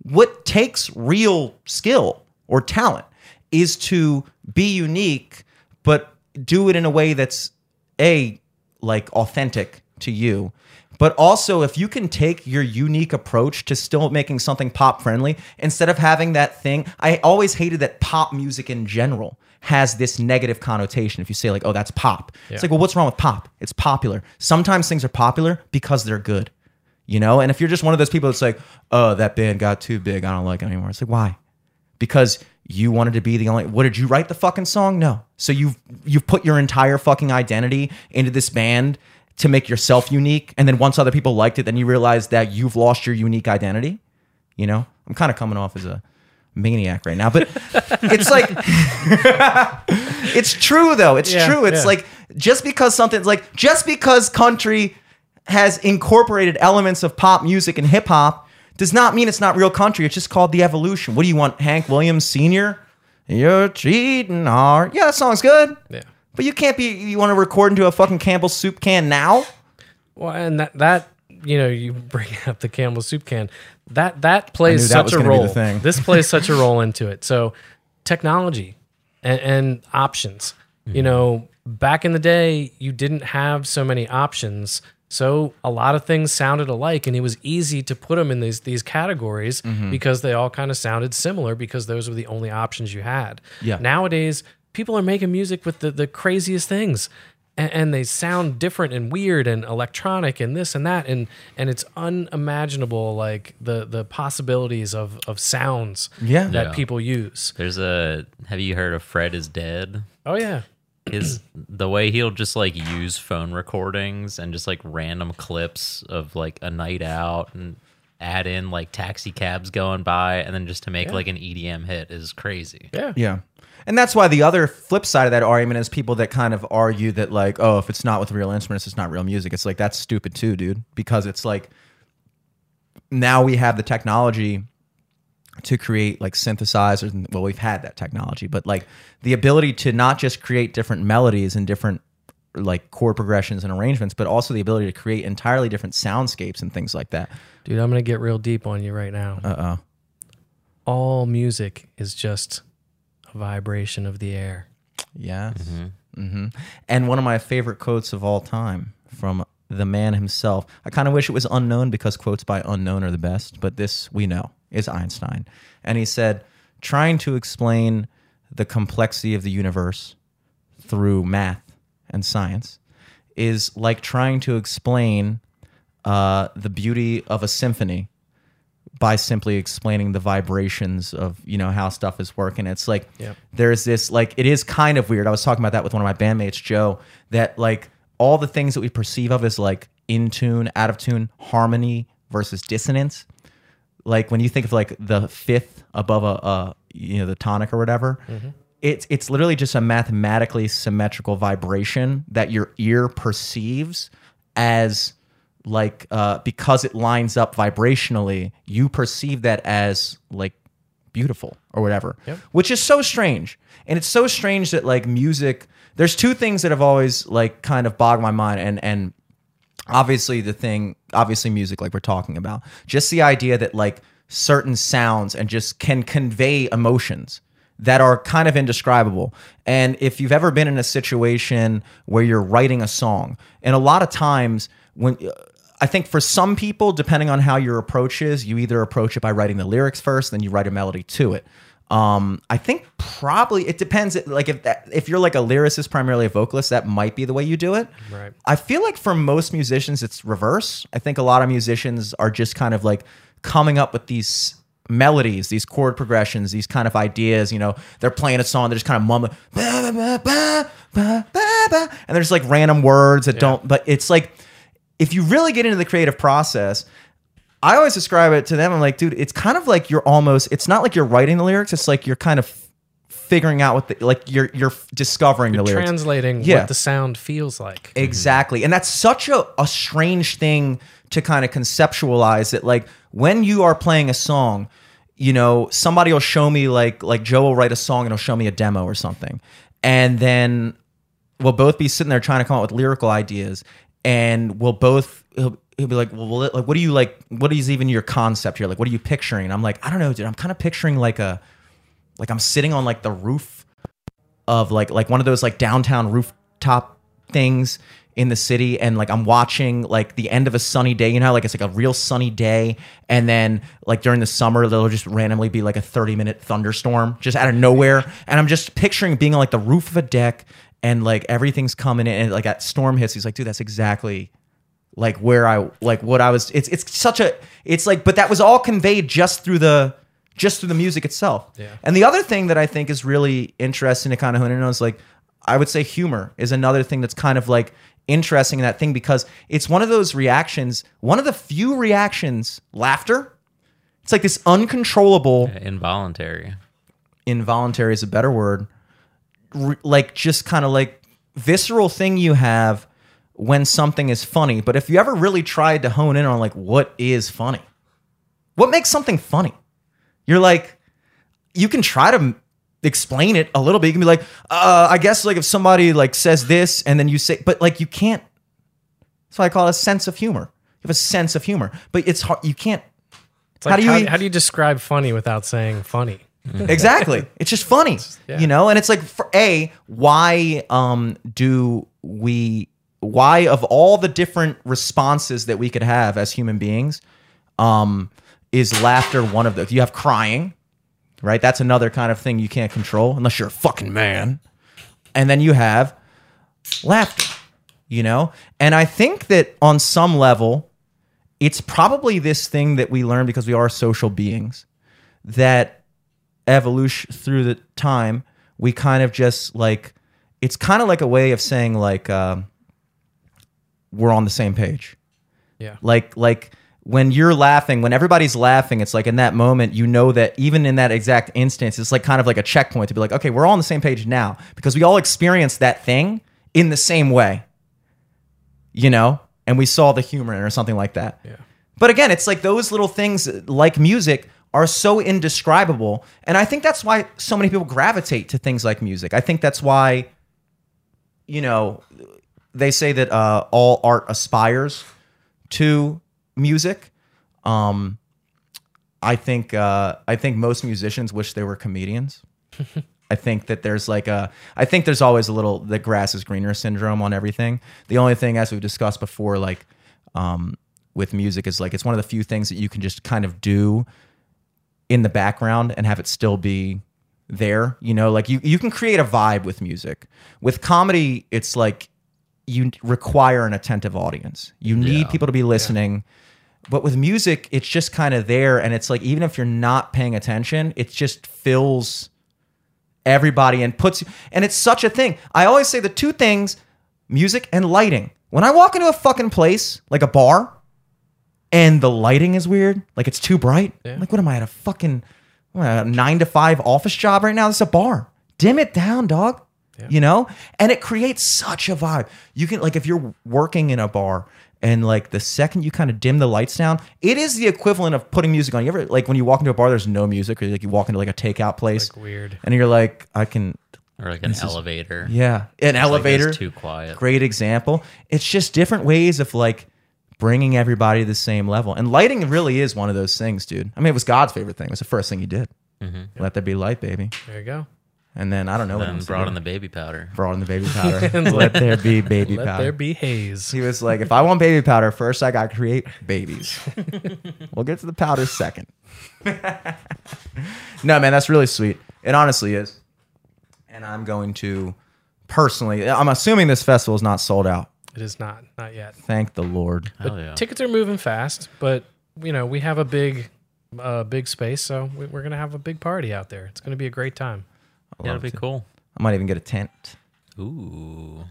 What takes real skill or talent is to be unique, but do it in a way that's A, like authentic, to you. But also, if you can take your unique approach to still making something pop friendly, instead of having that thing, I always hated that pop music in general has this negative connotation. If you say, like, oh, that's pop, Yeah. it's like, well, what's wrong with pop? It's popular. Sometimes things are popular because they're good, you know? And if you're just one of those people that's like, oh, that band got too big, I don't like it anymore, it's like, why? because you wanted to be the only what did you write the fucking song no so you've you've put your entire fucking identity into this band to make yourself unique and then once other people liked it then you realize that you've lost your unique identity you know i'm kind of coming off as a maniac right now but it's like it's true though it's Yeah, true it's yeah. like just because something's like just because country has incorporated elements of pop music and hip hop does not mean it's not real country. It's just called the evolution. What do you want, Hank Williams Sr.? You're cheating hard. Yeah, that song's good. Yeah. But you can't be, you want to record into a fucking Campbell's soup can now? Well, and that that you know, you bring up the Campbell's soup can. That that plays that such a gonna be the role. This plays such a role into it. So, technology and, and options. You Mm-hmm. know, back in the day, you didn't have so many options. So a lot of things sounded alike, and it was easy to put them in these these categories Mm-hmm. because they all kind of sounded similar because those were the only options you had. Yeah. Nowadays, people are making music with the, the craziest things. And, and they sound different and weird and electronic and this and that and and it's unimaginable like the the possibilities of of sounds Yeah. that Yeah. people use. There's a. Have you heard of Fred is Dead? Oh yeah. His the way he'll just like use phone recordings and just like random clips of like a night out and add in like taxi cabs going by and then just to make Yeah. like an EDM hit is crazy. Yeah. Yeah. And that's why the other flip side of that argument is people that kind of argue that, like, oh, if it's not with real instruments, it's not real music. It's like, that's stupid too, dude. Because it's like, now we have the technology to create like synthesizers. And, well, we've had that technology, but like the ability to not just create different melodies and different like chord progressions and arrangements, but also the ability to create entirely different soundscapes and things like that. Dude, I'm going to get real deep on you right now. Uh oh. All music is just vibration of the air. Yes. hmm And one of my favorite quotes of all time from the man himself. I kind of wish it was unknown because quotes by unknown are the best, but this we know is Einstein. And he said, trying to explain the complexity of the universe through math and science is like trying to explain uh, the beauty of a symphony by simply explaining the vibrations of you know how stuff is working. It's like Yep. there's this like it is kind of weird. I was talking about that with one of my bandmates, Joe, that like all the things that we perceive of as like in tune, out of tune, harmony versus dissonance. Like when you think of like the fifth above a, a you know the tonic or whatever, mm-hmm. it's it's literally just a mathematically symmetrical vibration that your ear perceives as like uh, because it lines up vibrationally, you perceive that as like beautiful or whatever, Yep. which is so strange. And it's so strange that like music. There's two things that have always like kind of bogged my mind, and and obviously the thing, obviously music, like we're talking about, just the idea that like certain sounds and just can convey emotions that are kind of indescribable. And if you've ever been in a situation where you're writing a song, and a lot of times when I think for some people, depending on how your approach is, you either approach it by writing the lyrics first, then you write a melody to it. Um, I think probably it depends. Like if that, if you're like a lyricist, primarily a vocalist, that might be the way you do it. Right. I feel like for most musicians, it's reverse. I think a lot of musicians are just kind of like coming up with these melodies, these chord progressions, these kind of ideas. You know, they're playing a song, they're just kind of mumbling, "Ba, ba, ba, ba, ba, ba," and there's like random words that don't. But it's like if you really get into the creative process. I always describe it to them. I'm like, dude, it's kind of like you're almost. It's not like you're writing the lyrics. It's like you're kind of figuring out what the like you're you're discovering the lyrics. Translating Yeah. what the sound feels like. Mm-hmm. Exactly. And that's such a, a strange thing to kind of conceptualize that like when you are playing a song, you know, somebody will show me like like Joe will write a song and he'll show me a demo or something. And then we'll both be sitting there trying to come up with lyrical ideas and we'll both he'll, he'll be like, well, like, what do you like? What is even your concept here? Like, what are you picturing? And I'm like, I don't know, dude. I'm kind of picturing like a, like I'm sitting on like the roof of like like one of those like downtown rooftop things in the city and like I'm watching like the end of a sunny day. You know, like it's like a real sunny day, and then like during the summer there'll just randomly be like a 30 minute thunderstorm just out of nowhere, and I'm just picturing being on like the roof of a deck and like everything's coming in and like that storm hits. He's like, dude, that's exactly like where I like what I was. It's it's such a it's like, but that was all conveyed just through the just through the music itself. Yeah. And the other thing that I think is really interesting to kind of hone in on is like I would say humor is another thing that's kind of like interesting in that thing because it's one of those reactions, one of the few reactions, laughter. It's like this uncontrollable Involuntary. involuntary is a better word like just kind of like visceral thing you have when something is funny but if you ever really tried to hone in on like what is funny? What makes something funny? You're like you can try to explain it a little bit. You can be like uh i guess like if somebody like says this and then you say but like you can't that's why i call it a sense of humor. You have a sense of humor but it's hard you can't It's like, How do you how, how do you describe funny without saying funny? exactly. It's just funny yeah. you know? And it's like for a why um do we why of all the different responses that we could have as human beings um is laughter one of those? You have crying right? That's another kind of thing you can't control unless you're a fucking man. And then you have laughter you know? And i think that on some level it's probably this thing that we learn because we are social beings that evolution through the time we kind of just like it's kind of like a way of saying like um, we're on the same page Yeah. like like when you're laughing when everybody's laughing it's like in that moment you know that even in that exact instance it's like kind of like a checkpoint to be like okay we're all on the same page now because we all experienced that thing in the same way you know and we saw the humor in it or something like that Yeah. but again, it's like those little things like music are so indescribable. And I think that's why so many people gravitate to things like music. I think that's why, you know, they say that uh, all art aspires to music. Um, I think uh, I think most musicians wish they were comedians. I think that there's like a I think there's always a little the grass is greener syndrome on everything. The only thing as we've discussed before like um with music is like it's one of the few things that you can just kind of do in the background and have it still be there, you know, like you you can create a vibe with music. With comedy it's like you require an attentive audience. You need Yeah. people to be listening. But with music, it's just kind of there. And it's like, even if you're not paying attention, it just fills everybody and puts. And it's such a thing. I always say the two things music and lighting. When I walk into a fucking place, like a bar, and the lighting is weird, like it's too bright, I'm like, what am I at a fucking what, a nine to five office job right now? This is a bar. Dim it down, dog. You know? And it creates such a vibe. You can, like, if you're working in a bar and, like, the second you kind of dim the lights down, it is the equivalent of putting music on. You ever, like, when you walk into a bar, there's no music, or like you walk into, like, a takeout place. Like weird. And you're like, I can, Or like an elevator. yeah, an It's like elevator. it's too quiet. Great example. It's just different ways of like bringing everybody to the same level. And lighting really is one of those things, dude. I mean, it was God's favorite thing. It was the first thing he did. Mm-hmm. Let there be light, baby. There you go. And then I don't know what Then else brought did. in the baby powder. brought in the baby powder. Let there be baby Let powder. there be haze. he was like, if I want baby powder, first I got to create babies. we'll get to the powder second. no, man, that's really sweet. It honestly is. And I'm going to personally, I'm assuming this festival is not sold out. It is not, not yet. Thank the Lord. Hell yeah. Tickets are moving fast, but you know we have a big, uh, big space, so we- we're gonna have a big party out there. It's gonna be a great time. yeah, that'd be cool. I might even get a tent. Ooh.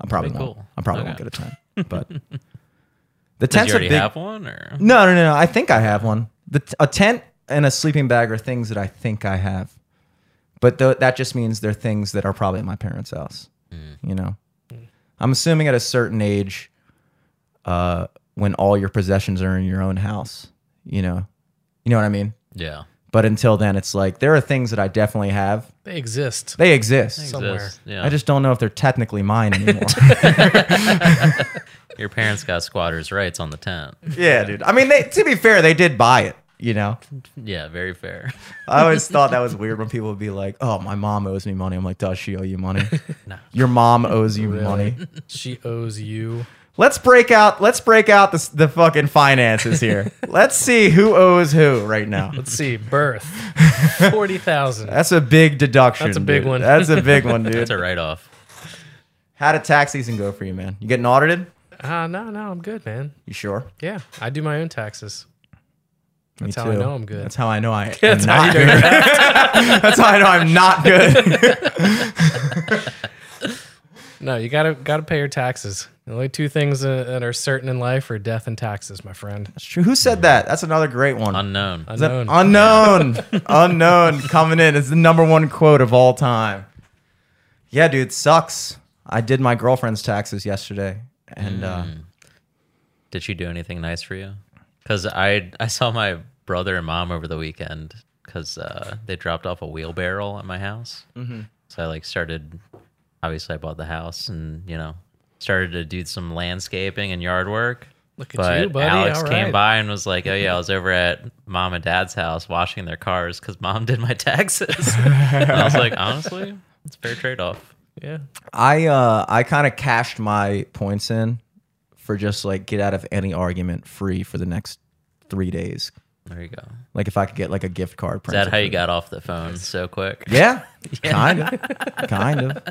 I probably That'd be won't. cool. I probably won't Okay. get a tent. But the Did tent's you a already big. have one or No, no, no, no. I think I have one. The t- a tent and a sleeping bag are things that I think I have, but th- that just means they're things that are probably at my parents' house. You know, I'm assuming at a certain age, uh, when all your possessions are in your own house. You know, you know what I mean. Yeah. But until then, it's like there are things that I definitely have. They exist. They exist. Somewhere. Exist. Yeah. I just don't know if they're technically mine anymore. Your parents got squatters' rights on the tent. yeah, dude. I mean, they, to be fair, they did buy it. You know, Yeah, very fair. I always thought that was weird when people would be like, "Oh, my mom owes me money." I'm like, "Does she owe you money? No. Your mom owes you money." She owes you. Let's break out. Let's break out the, the fucking finances here. let's see who owes who right now. Let's see. Birth. Forty thousand. That's a big deduction. That's a big dude. one. That's a big one, dude. That's a write off. How did tax season go for you, man? You getting audited? Ah, no, no, I'm good, man. You sure? Yeah, I do my own taxes. Me That's how I know I'm good. That's how I know I am That's how not you good. know That's how I know I'm not good. No, you gotta gotta pay your taxes. The only two things uh, that are certain in life are death and taxes, my friend. That's true. Who said that? That's another great one. Unknown. Is that- Unknown. unknown, unknown, coming in. It's the number one quote of all time. Yeah, dude, sucks. I did my girlfriend's taxes yesterday, and uh, Mm. Did she do anything nice for you? Because I I saw my brother and mom over the weekend because uh, they dropped off a wheelbarrow at my house. Mm-hmm. So I like started. Obviously, I bought the house and you know started to do some landscaping and yard work. Look at But you, buddy. Alex All came right. by and was like, "Oh yeah, I was over at mom and dad's house washing their cars because mom did my taxes." and I was like, honestly, it's a fair trade off. Yeah, I uh, I kind of cashed my points in for just like get out of any argument free for the next three days. There you go. Like if I could get like a gift card. Is that how you got off the phone so quick? Yeah, kind of, kind of.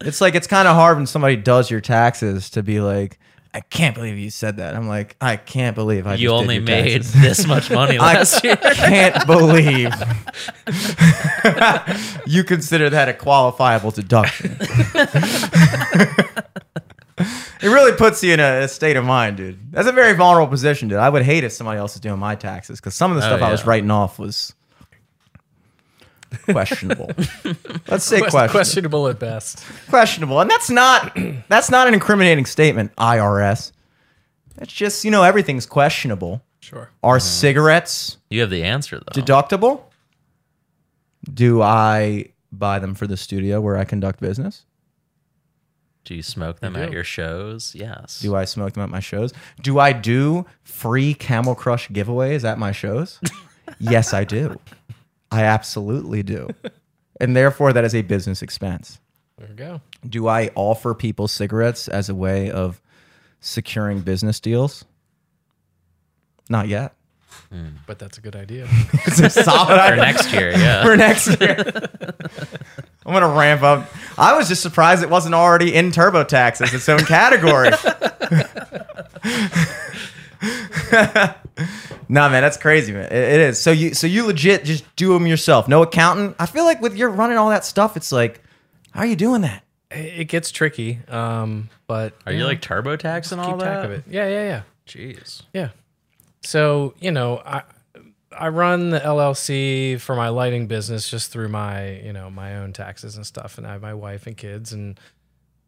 It's like it's kind of hard when somebody does your taxes to be like, "I can't believe you said that." I'm like, I can't believe I you only made taxes." this much money last year. I can't believe you consider that a qualifiable deduction. It really puts you in a, a state of mind, dude. That's a very vulnerable position, dude. I would hate if somebody else is doing my taxes because some of the Oh, stuff I was writing off was questionable. Let's say questionable. questionable at best. questionable, and that's not that's not an incriminating statement. IRS. It's just you know everything's questionable. Sure. Are mm-hmm. cigarettes You have the answer though. deductible? Do I buy them for the studio where I conduct business? Do you smoke them You at your shows? Yes. Do I smoke them at my shows? Do I do free Camel Crush giveaways at my shows? yes, I do. I absolutely do. And therefore, that is a business expense. There we go. Do I offer people cigarettes as a way of securing business deals? Not yet. Hmm. But that's a good idea. It's a solid For idea. next year, yeah. for next year. I'm gonna ramp up. I was just surprised it wasn't already in TurboTax as its own category. nah, man, that's crazy, man. It- it is. So you, so you legit just do them yourself. No accountant. I feel like with you're running all that stuff, it's like, how are you doing that? it it gets tricky, um, but Are you like TurboTax and all keep that? track of it? Yeah, yeah, yeah. Jeez. Yeah. So, you know, I I run the LLC for my lighting business just through my, you know, my own taxes and stuff and I have my wife and kids and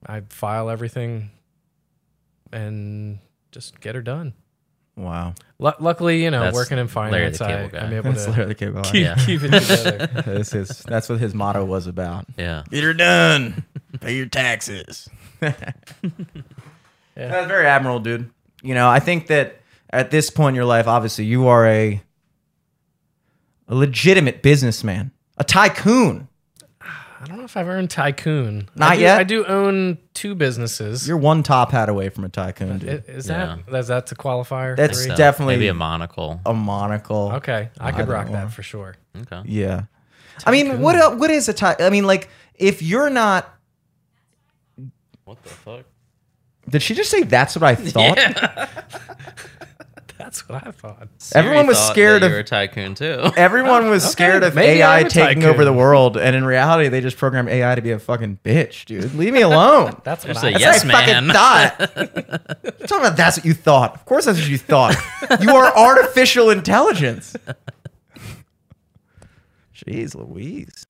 I file everything and just get her done. Wow, Lu luckily, you know, That's working in finance, I, I'm able that's to literally the cable. keep, Yeah. keep it together. This is that's what his motto was about. Yeah. Get her done. Pay your taxes. That's very admirable, dude. You know, I think that at this point in your life, obviously, you are a a legitimate businessman, a tycoon. I don't know if I've earned tycoon. Not I do, yet? I do own two businesses. You're one top hat away from a tycoon, dude. I- is Yeah. that is that a qualifier? That's Three? So, definitely maybe a monocle. a monocle. okay. I I could don't rock know. that for sure. Okay. Yeah. I mean, what el- what is a ty? I mean, like, if you're not, What the fuck? did she just say that's what I thought? That's what I thought. Everyone was thought scared that of- you were a tycoon too. Everyone was scared of maybe AI I'm a taking tycoon. over the world, and in reality, they just programmed AI to be a fucking bitch, dude. Leave me alone. That's what Just I a thought. yes That's what I man. fucking thought. You're talking about that's what you thought. Of course, that's what you thought. You are artificial intelligence. Jeez Louise.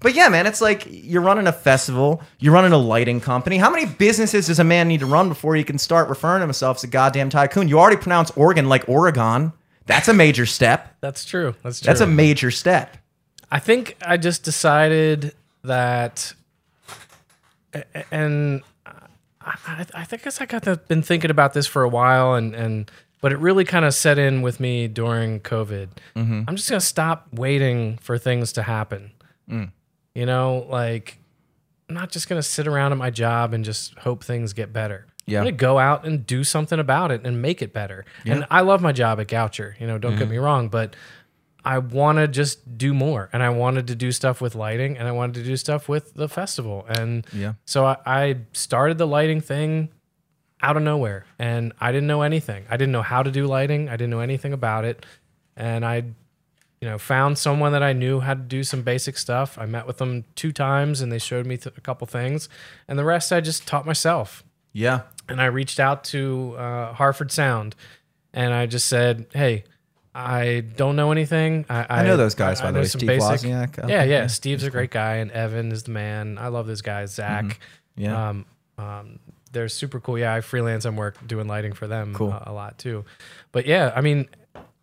But yeah, man, it's like you're running a festival, you're running a lighting company. How many businesses does a man need to run before he can start referring to himself as a goddamn tycoon? You already pronounce Oregon like Oregon. That's a major step. That's true. That's true. That's a major step. I think I just decided that, and I, I, I guess I got to, been thinking about this for a while, and and but it really kind of set in with me during COVID. Mm-hmm. I'm just gonna stop waiting for things to happen. Mm. You know, like I'm not just gonna sit around at my job and just hope things get better. Yeah. I'm gonna go out and do something about it and make it better. Yeah. And I love my job at Goucher. You know, don't Mm-hmm. get me wrong, but I want to just do more, and I wanted to do stuff with lighting, and I wanted to do stuff with the festival, and Yeah. so I, I started the lighting thing out of nowhere, and I didn't know anything. I didn't know how to do lighting. I didn't know anything about it, and I, you know, found someone that I knew how to do some basic stuff. I met with them two times, and they showed me th- a couple things, and the rest I just taught myself Yeah. and I reached out to uh, Harford Sound, and I just said, "Hey, I don't know anything. I, I know those guys, by the way. Steve Wozniak. Okay, Yeah, yeah. Steve's a great guy, and Evan is the man. I love those guys. Zach, Mm-hmm. Yeah. um, um, they're super cool. Yeah, I freelance and work doing lighting for them Cool. a, a lot too. But yeah, I mean,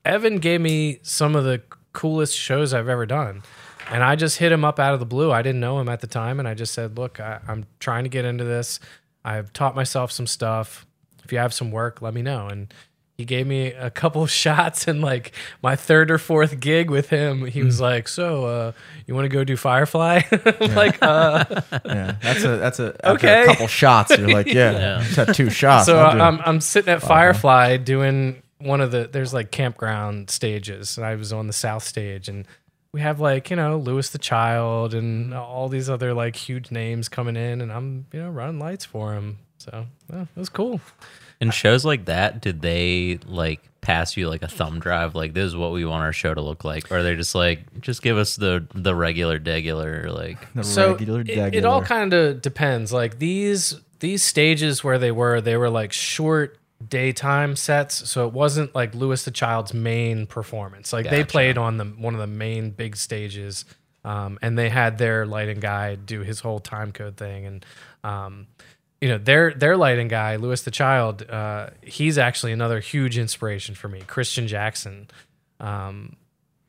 Evan gave me some of the coolest shows I've ever done. And I just hit him up out of the blue. I didn't know him at the time. And I just said, Look, I, I'm trying to get into this. I've taught myself some stuff. If you have some work, let me know. And he gave me a couple shots and like my third or fourth gig with him, he was like, So, uh, you want to go do Firefly? I'm like, uh, yeah. That's a that's a Okay. a couple shots. You're like, yeah, Yeah. two shots. so it. I'm I'm sitting at Firefly doing one of the there's like campground stages, and I was on the south stage, and we have like you know Louis the Child and all these other like huge names coming in, and I'm you know running lights for him. So yeah, it was cool. In shows like that, did they like pass you like a thumb drive? Like this is what we want our show to look like, or are they just like just give us the the regular degular like? the so regular it, it all kind of depends like these these stages where they were they were like short daytime sets so it wasn't like louis the child's main performance. Like they played on the one of the main big stages um, and they had their lighting guy do his whole time code thing and um, you know their their lighting guy louis the child uh, he's actually another huge inspiration for me. Christian jackson um,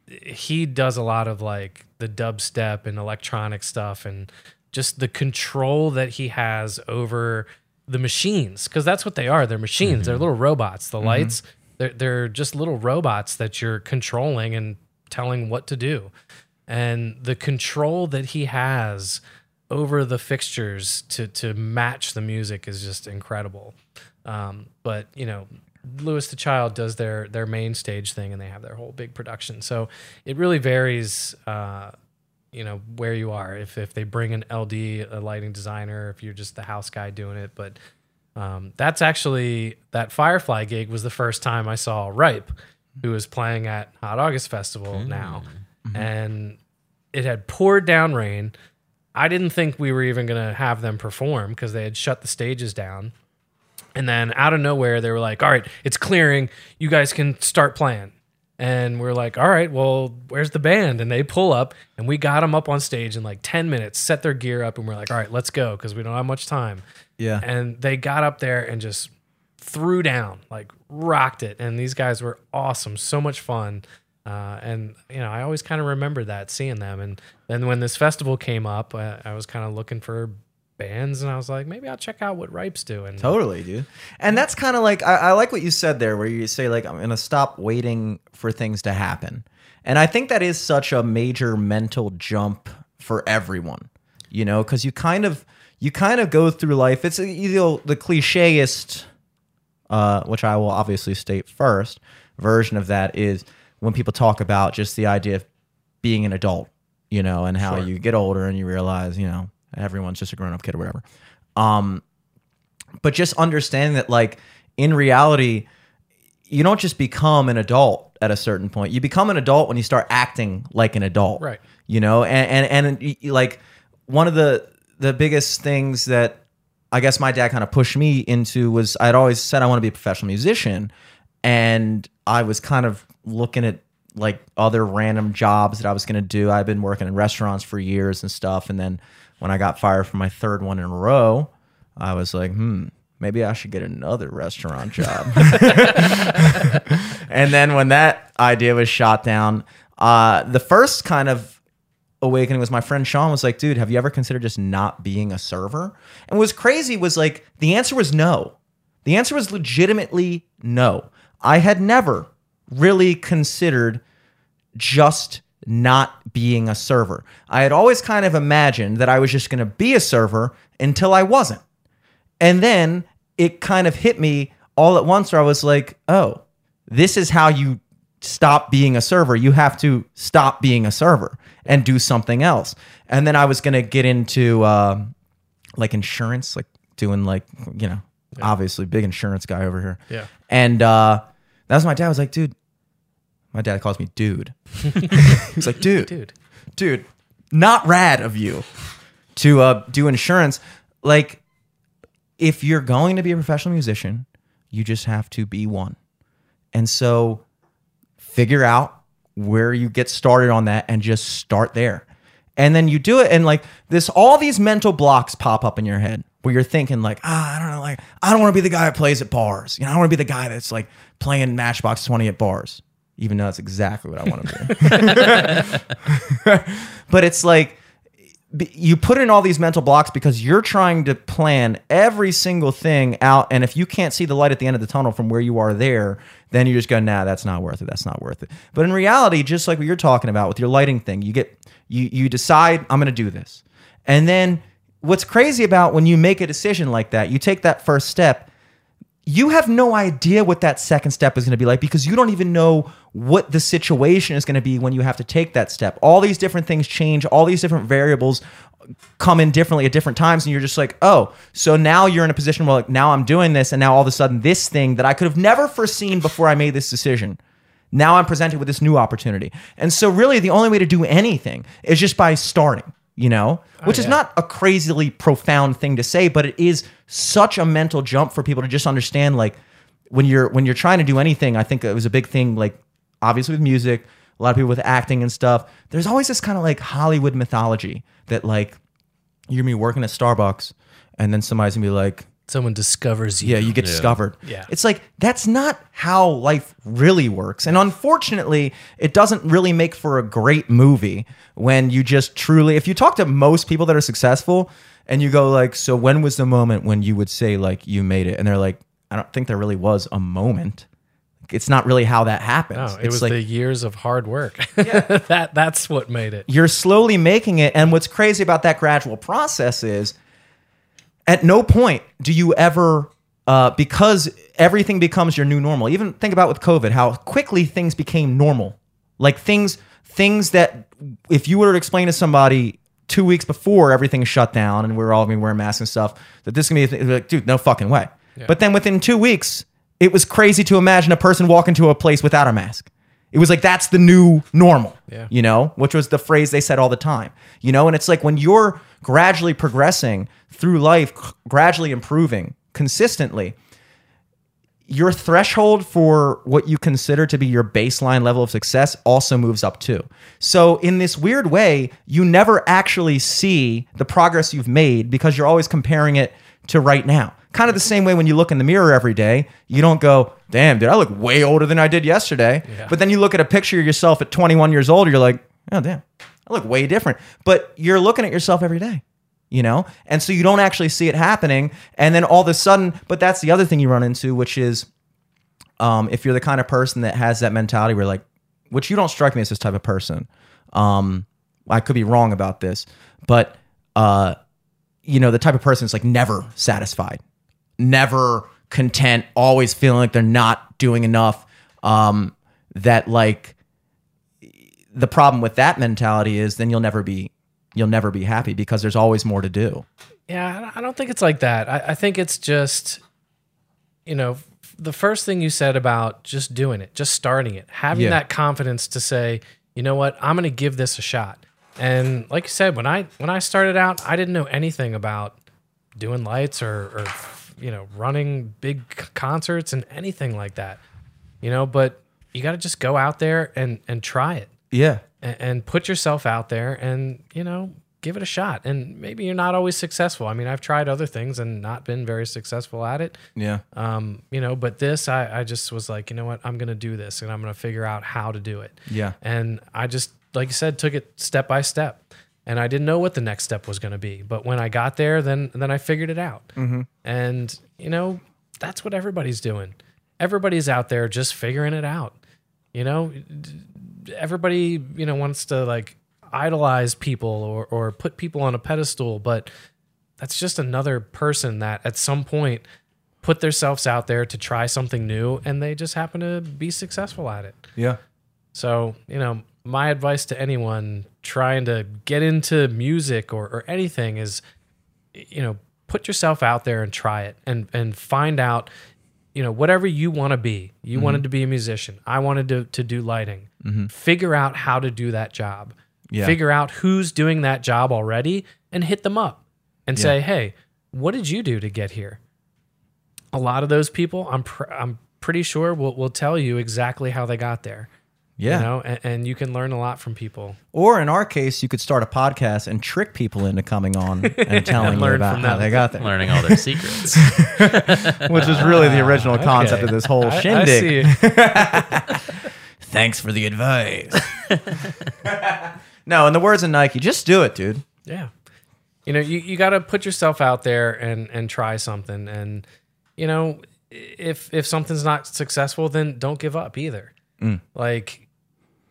he does a lot of like the dubstep and electronic stuff and just the control that he has over the machines because that's what they are they're machines they're little robots the lights they're, they're just little robots that you're controlling and telling what to do. And the control that he has over the fixtures to to match the music is just incredible. Um, but you know Louis the Child does their their main stage thing and they have their whole big production. So it really varies uh, you know where you are. If if they bring an LD, a lighting designer, if you're just the house guy doing it, but um, that's actually that Firefly gig was the first time I saw Ripe, who was playing at Hot August Festival now, and it had poured down rain. I didn't think we were even gonna have them perform because they had shut the stages down. And then out of nowhere, they were like, all right, it's clearing. You guys can start playing. And we're like, all right, well, where's the band? And they pull up and we got them up on stage in like 10 minutes, set their gear up, and we're like, all right, let's go because we don't have much time. Yeah. And they got up there and just threw down, like rocked it. And these guys were awesome, so much fun. Uh, and you know, I always kind of remember that seeing them. And then when this festival came up, uh, I was kind of looking for bands, and I was like, maybe I'll check out what Ripe's doing. Totally, dude. And that's kind of like I, I like what you said there, where you say like I'm gonna stop waiting for things to happen. And I think that is such a major mental jump for everyone, you know, because you kind of you kind of go through life. It's either the clicheist, uh, which I will obviously state first, version of that is when people talk about just the idea of being an adult, you know, and how you get older and you realize, you know, everyone's just a grown up kid or whatever. Um, but just understanding that like in reality you don't just become an adult at a certain point you become an adult when you start acting like an adult Right. you know and and, and like one of the the biggest things that i guess my dad kind of pushed me into was i'd always said i want to be a professional musician and i was kind of looking at like other random jobs that i was going to do i've been working in restaurants for years and stuff and then when i got fired for my third one in a row I was like, hmm, maybe I should get another restaurant job. and then when that idea was shot down, uh, the first kind of awakening was my friend Sean was like, dude, have you ever considered just not being a server? And what was crazy was like, the answer was no. The answer was legitimately no. I had never really considered just not being a server. I had always kind of imagined that I was just going to be a server until I wasn't. And then it kind of hit me all at once where I was like, oh, this is how you stop being a server. You have to stop being a server and do something else. And then I was going to get into um like insurance, like doing like, you know, obviously big insurance guy over here. Yeah. And uh, that was my dad was like, dude, my dad calls me dude. He's like, dude, Dude. dude, not rad of you to uh, do insurance. Like, if you're going to be a professional musician, you just have to be one. And so figure out where you get started on that and just start there. And then you do it and like this all these mental blocks pop up in your head where you're thinking like, ah, I don't know, like I don't want to be the guy that plays at bars. You know, I want to be the guy that's like playing Matchbox 20 at bars. Even though that's exactly what I want to do. but it's like you put in all these mental blocks because you're trying to plan every single thing out and if you can't see the light at the end of the tunnel from where you are there then you just go nah that's not worth it that's not worth it but in reality just like what you're talking about with your lighting thing you get you you decide i'm to do this and then what's crazy about when you make a decision like that you take that first step you have no idea what that second step is going to be like because you don't even know what the situation is going to be when you have to take that step. All these different things change, all these different variables come in differently at different times and you're just like, "Oh, so now you're in a position where like now I'm doing this and now all of a sudden this thing that I could have never foreseen before I made this decision. Now I'm presented with this new opportunity." And so really the only way to do anything is just by starting, you know? Oh, which is yeah. not a crazily profound thing to say, but it is such a mental jump for people to just understand like when you're when you're trying to do anything, I think it was a big thing like obviously with music, a lot of people with acting and stuff. There's always this kind of like Hollywood mythology that like you're gonna be working at Starbucks and then somebody's gonna be like, Someone discovers you. yeah, you get discovered. Yeah. It's like that's not how life really works. And unfortunately, it doesn't really make for a great movie when you just truly if you talk to most people that are successful and you go like, "So when was the moment when you would say like you made it?" And they're like, "I don't think there really was a moment." It's not really how that happens. No, it it's was like the years of hard work. Yeah. that that's what made it. you're slowly making it. And what's crazy about that gradual process is at no point do you ever, uh, because everything becomes your new normal. Even think about with COVID, how quickly things became normal. Like things, things that if you were to explain to somebody two weeks before everything shut down and we were all gonna be wearing masks and stuff, that this is gonna be a thing, they're like, dude, no fucking way. But then within two weeks, it was crazy to imagine a person walk into a place without a mask. It was like that's the new normal, Yeah. you know, which was the phrase they said all the time, you know. And it's like when you're gradually progressing through life, gradually improving consistently, your threshold for what you consider to be your baseline level of success also moves up too. So, in this weird way, you never actually see the progress you've made because you're always comparing it to right now. Kind of the same way when you look in the mirror every day, you don't go, damn, dude, I look way older than I did yesterday. Yeah. But then you look at a picture of yourself at 21 years old, you're like, oh, damn, I look way different. But you're looking at yourself every day you know and so you don't actually see it happening and then all of a sudden but that's the other thing you run into which is um, if you're the kind of person that has that mentality where like which you don't strike me as this type of person um, i could be wrong about this but uh, you know the type of person that's like never satisfied never content always feeling like they're not doing enough um, that like the problem with that mentality is then you'll never be you'll never be happy because there's always more to do Yeah, I don't think it's like that. I, I think it's just, you know, the first thing you said about just doing it, just starting it, having Yeah. that confidence to say, you know what, I'm going to give this a shot. And like you said, when I when I started out, I didn't know anything about doing lights or, or you know running big concerts and anything like that. You know, but you got to just go out there and and try it. Yeah. And, and put yourself out there and you know give it a shot. And maybe you're not always successful. I mean i've tried other things and not been very successful at it. Yeah. Um, you know but this I, I just was like you know what? I'm gonna do this and i'm gonna figure out how to do it. Yeah. and i just like you said took it step by step and i didn't know what the next step was gonna be but when i got there then then i figured it out Mm-hmm. and you know that's what everybody's doing everybody's out there just figuring it out. You know, everybody, you know, wants to like idolize people or, or put people on a pedestal, but that's just another person that at some point put themselves out there to try something new and they just happen to be successful at it. Yeah. So, you know, my advice to anyone trying to get into music or, or anything is, you know, put yourself out there and try it and, and find out, you know, whatever you want to be. You wanted mhm. to be a musician. I wanted to, to do lighting. Mm-hmm. Figure out how to do that job. Yeah. Figure out who's doing that job already and hit them up and say, hey, what did you do to get here? A lot of those people, I'm, pr- I'm pretty sure, will, will tell you exactly how they got there Yeah. you know and, and you can learn a lot from people Or in our case, you could start a podcast and trick people into coming on and telling you about how they got there, learning all their secrets. which is really the original concept of this whole I, I shindig. see. Thanks for the advice. no, in the words of Nike, just do it, dude. yeah you know you, you got to put yourself out there and and try something and you know if if something's not successful then don't give up either mm. like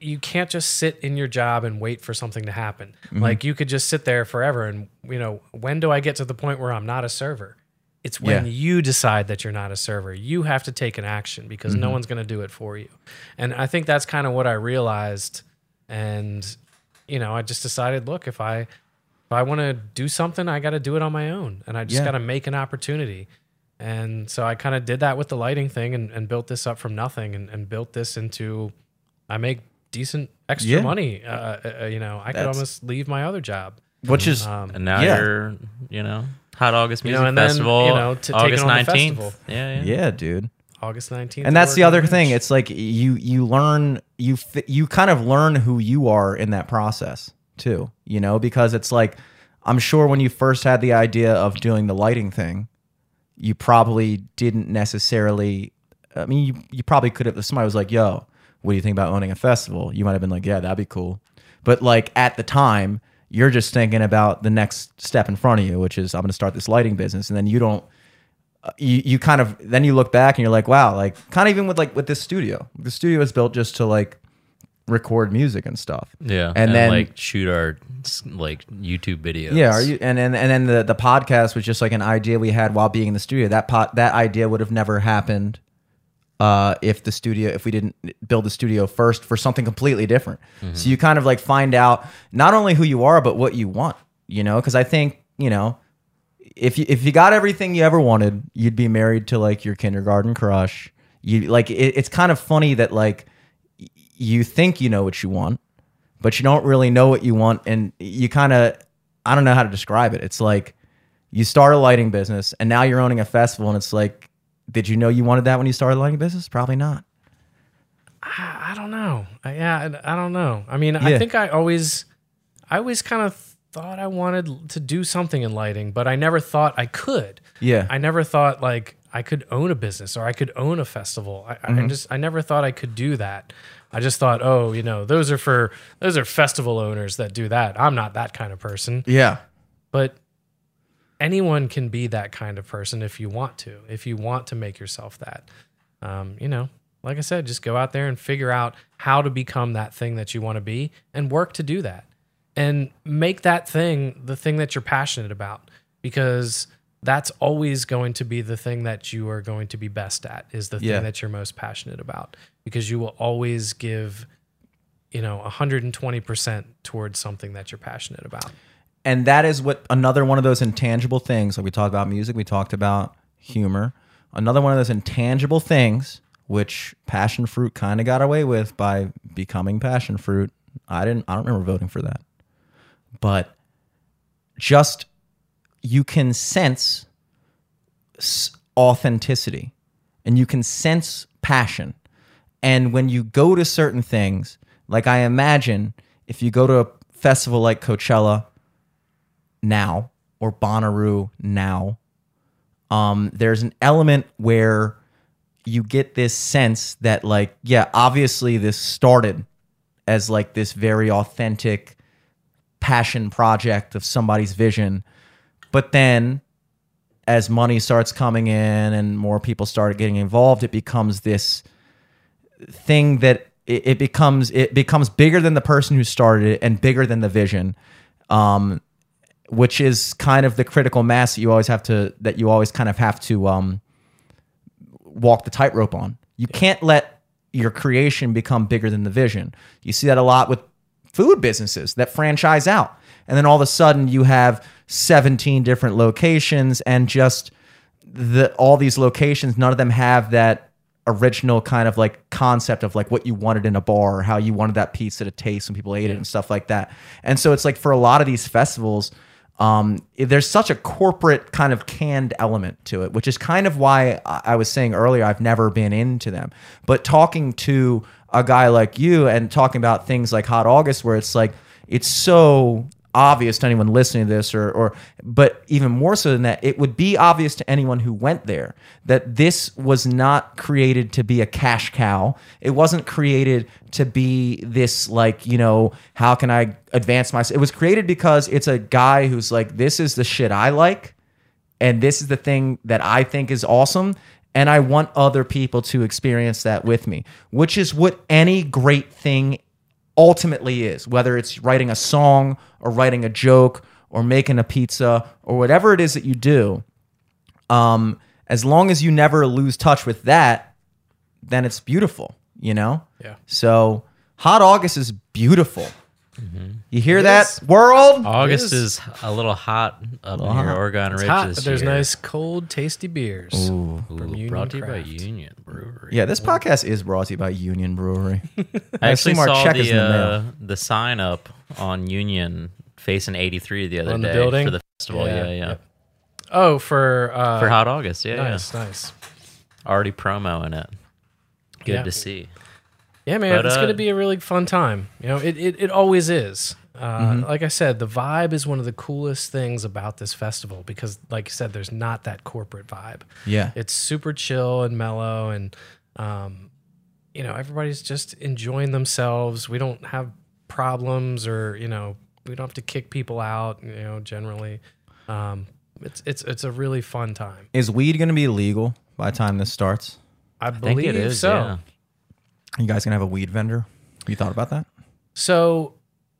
you can't just sit in your job and wait for something to happen. Mm-hmm. Like you could just sit there forever and you know when do i get to the point where i'm not a server? It's when Yeah. you decide that you're not a server. You have to take an action because no mm-hmm. one's going to do it for you. And i think that's kind of what i realized and you know i just decided look if i if i want to do something i got to do it on my own and i just Yeah. got to make an opportunity. And so i kind of did that with the lighting thing and, and built this up from nothing and, and built this into i make decent extra Yeah. money uh, uh, uh, you know i could almost leave my other job Which is um, And now Yeah. you're, you know, Hot August You Music know, and then, Festival, you know, to- taking August on nineteenth. Yeah, yeah. yeah, dude. august 19th And that's the other thing. It's like you you learn you you kind of learn who you are in that process too. You know, because it's like I'm sure when you first had the idea of doing the lighting thing, you probably didn't necessarily. I mean, you you probably could have. Somebody was like, "Yo, what do you think about owning a festival?" You might have been like, "Yeah, that'd be cool." But like at the time, you're just thinking about the next step in front of you, which is I'm going to start this lighting business, and then you don't uh, you, you kind of then you look back and you're like, wow, like kind of even with like with this studio. The studio is built just to like record music and stuff. Yeah, And then- like shoot our like YouTube videos. Yeah, are you and and and then the the podcast was just like an idea we had while being in the studio. That pot that idea would have never happened uh if the studio if we didn't build the studio first for something completely different. So you kind of like find out not only who you are but what you want, you know, cuz I think, you know, if you if you got everything you ever wanted, you'd be married to like your kindergarten crush. You like it, it's kind of funny that like y- you think you know what you want, but you don't really know what you want, and you kind of I don't know how to describe it. It's like you start a lighting business, and now you're owning a festival, and it's like, did you know you wanted that when you started lighting business? Probably not. I, I don't know. I, yeah, I, I don't know. I mean, Yeah. I think I always, I always kind of thought I wanted to do something in lighting, but I never thought I could. Yeah. I never thought like I could own a business or I could own a festival. I, Mm-hmm. I just, I never thought I could do that. I just thought, oh, you know, those are for those are festival owners that do that. I'm not that kind of person. Yeah. But anyone can be that kind of person if you want to, if you want to make yourself that. Um, you know, like I said, just go out there and figure out how to become that thing that you want to be and work to do that. And make that thing the thing that you're passionate about because that's always going to be the thing that you are going to be best at is the Yeah. thing that you're most passionate about because you will always give you know 120% towards something that you're passionate about. And that is what another one of those intangible things like we talked about music we talked about humor. Another one of those intangible things which passion fruit kind of got away with by becoming passion fruit. I didn't i don't remember voting for that. But just you can sense authenticity and you can sense passion. And when you go to certain things like i imagine if you go to a festival like coachella now or Bonnaroo now, um, there's an element where you get this sense that like, yeah, obviously this started as like this very authentic passion project of somebody's vision, but then as money starts coming in and more people start getting involved, it becomes this thing that it, becomes it becomes bigger than the person who started it and bigger than the vision. Um, which is kind of the critical mass that you always have to that you always kind of have to um, walk the tightrope on. You can't let your creation become bigger than the vision. You see that a lot with food businesses that franchise out. And then all of a sudden you have 17 different locations and just the all these locations none of them have that original kind of like concept of like what you wanted in a bar or how you wanted that pizza to taste when people ate it and stuff like that. And so it's like for a lot of these festivals um, there's such a corporate kind of canned element to it, which is kind of why I I was saying earlier I've never been into them. But talking to a guy like you and talking about things like Hot August, where it's like it's so obvious to anyone listening to this, or or but even more so than that, it would be obvious to anyone who went there that this was not created to be a cash cow. It wasn't created to be this like you know how can I advance myself. It was created because it's a guy who's like this is the shit I like and this is the thing that I think is awesome and I want other people to experience that with me, which is what any great thing ultimately is, whether it's writing a song or writing a joke or making a pizza or whatever it is that you do. Um, as long as you never lose touch with that, then it's beautiful, you know? Yeah. So Hot August is beautiful. You hear It that, is. world? August is. is a little hot up little near hot. Oregon It's Ridge hot, this but there's year. nice, cold, tasty beers. Ooh, Union brought to you by Craft. Union Brewery. Yeah, this podcast is brought to you by Union Brewery. I actually assume our saw check is the in the uh, the sign up on Union facing 83 the other On the day building? for the festival. Yeah, Yeah, yeah. yep. Oh, for uh, For Hot August, yeah, nice, nice. yeah. Already promoing it. Good Yeah. to see. Yeah, man, But, it's uh, going to be a really fun time. You know, it it, it always is. Uh, Mm-hmm. Like I said, the vibe is one of the coolest things about this festival because, like you said, there's not that corporate vibe. Yeah. It's super chill and mellow, and um, you know, everybody's just enjoying themselves. We don't have problems, or you know, we don't have to kick people out. You know, generally, um, it's it's it's a really fun time. Is weed going to be legal by the time this starts? I I think believe it is. so. Yeah. You guys to have a weed vendor? You thought about that? So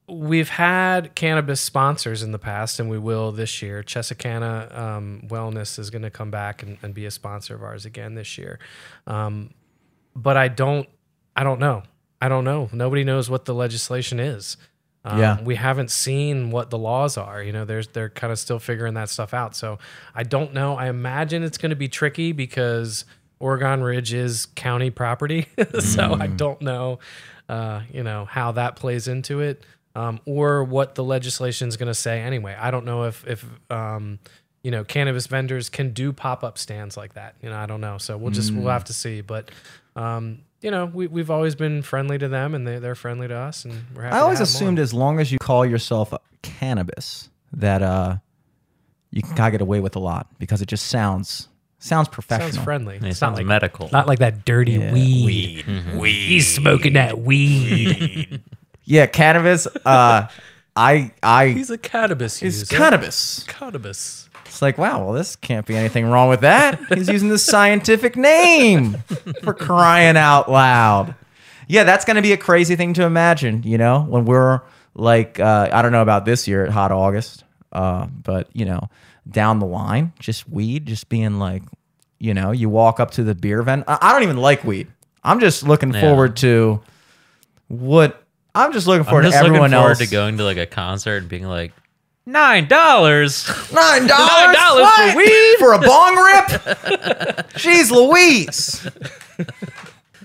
we've had cannabis sponsors in the past, and we will this year. Chesicana um, Wellness is going to come back and, and be a sponsor of ours again this year. Um, but I don't, I don't know. I don't know. Nobody knows what the legislation is. Um, Yeah. we haven't seen what the laws are. You know, there's they're kind of still figuring that stuff out. So I don't know. I imagine it's going to be tricky because Oregon Ridge is county property. so I don't know, uh, you know, how that plays into it, um, or what the legislation is going to say anyway. I don't know if if um, you know cannabis vendors can do pop up stands like that. You know, I don't know. So we'll just we'll have to see. But um, you know, we we've always been friendly to them, and they they're friendly to us, and we're happy. I always to have 'em assumed on. as long as you call yourself cannabis that uh you can kind of get away with a lot because it just sounds sounds professional. sounds friendly. It It's not sounds like medical. not like that dirty Yeah, weed. He's smoking that weed. Yeah, cannabis. Uh, I I He's a cannabis is user. cannabis. cannabis. It's like wow, well this can't be anything wrong with that. He's using the scientific name for crying out loud. Yeah, that's going to be a crazy thing to imagine. You know, when we're like, uh, I don't know about this year at Hot August, uh, but you know, down the line, just weed, just being like, you know, you walk up to the beer vent. I, I don't even like weed. I'm just looking Yeah. forward to what. I'm just looking I'm forward just to everyone looking forward else to going to like a concert and being like, nine dollars. Nine dollars $9 for weed for a bong rip. Jeez Louise.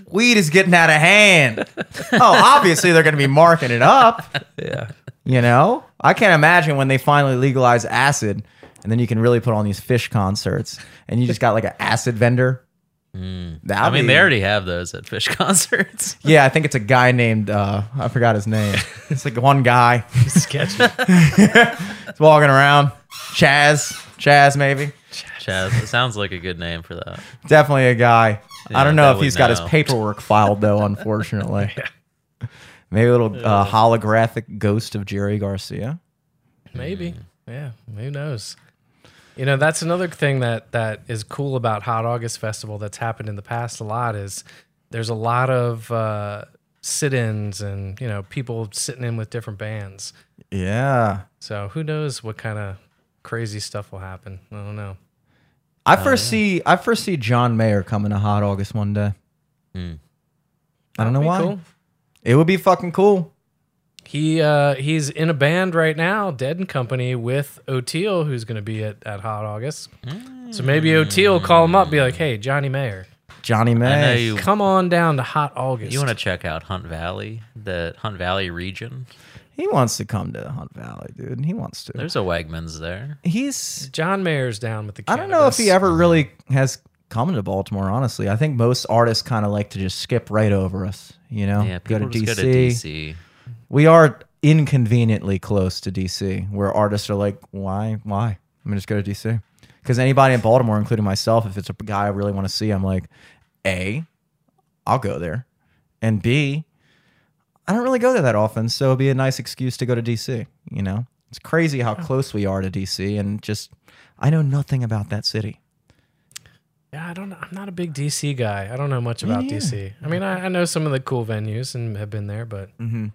Weed is getting out of hand. Oh, obviously they're going to be marking it up. Yeah. You know, I can't imagine when they finally legalize acid, and then you can really put on these Phish concerts, and you just got like an acid vendor. That'd I mean, be- they already have those at Phish concerts. Yeah, I think it's a guy named uh, I forgot his name. It's like one guy. Sketchy. He's walking around. Chaz, Chaz, maybe. Chaz, it sounds like a good name for that. Definitely a guy. I don't know if would he's got his paperwork filed though, unfortunately. Maybe a little uh, holographic ghost of Jerry Garcia. Maybe. Yeah. Who knows? You know, that's another thing that that is cool about Hot August Festival that's happened in the past a lot is there's a lot of uh, sit-ins and you know people sitting in with different bands. Yeah. So who knows what kind of crazy stuff will happen? I don't know. I first see I first see John Mayer coming to Hot August one day. Hmm. I don't know why. cool. It would be fucking cool. He uh, he's in a band right now, Dead and Company, with Oteil, who's going to be at, at Hot August. So maybe Oteil will call him up, be like, "Hey, Johnny Mayer, Johnny Mayer, you. come on down to Hot August." You want to check out Hunt Valley, the Hunt Valley region. He wants to come to Hunt Valley, dude. He wants to. There's a Wegmans there. He's John Mayer's down with the. I don't know if he ever really has come to Baltimore, honestly. I think most artists kind of like to just skip right over us, you know? Yeah, go to just DC. go to DC. We are inconveniently close to DC, where artists are like, why? Why? I'm gonna just go to DC. Because anybody in Baltimore, including myself, if it's a guy I really want to see, I'm like, A, I'll go there. And B, I don't really go there that often, so it'd be a nice excuse to go to DC, you know? It's crazy how close we are to DC and just I know nothing about that city. Yeah, I don't. know. I'm not a big DC guy. I don't know much about neither. DC. I mean, I, I know some of the cool venues and have been there, but Mm-hmm.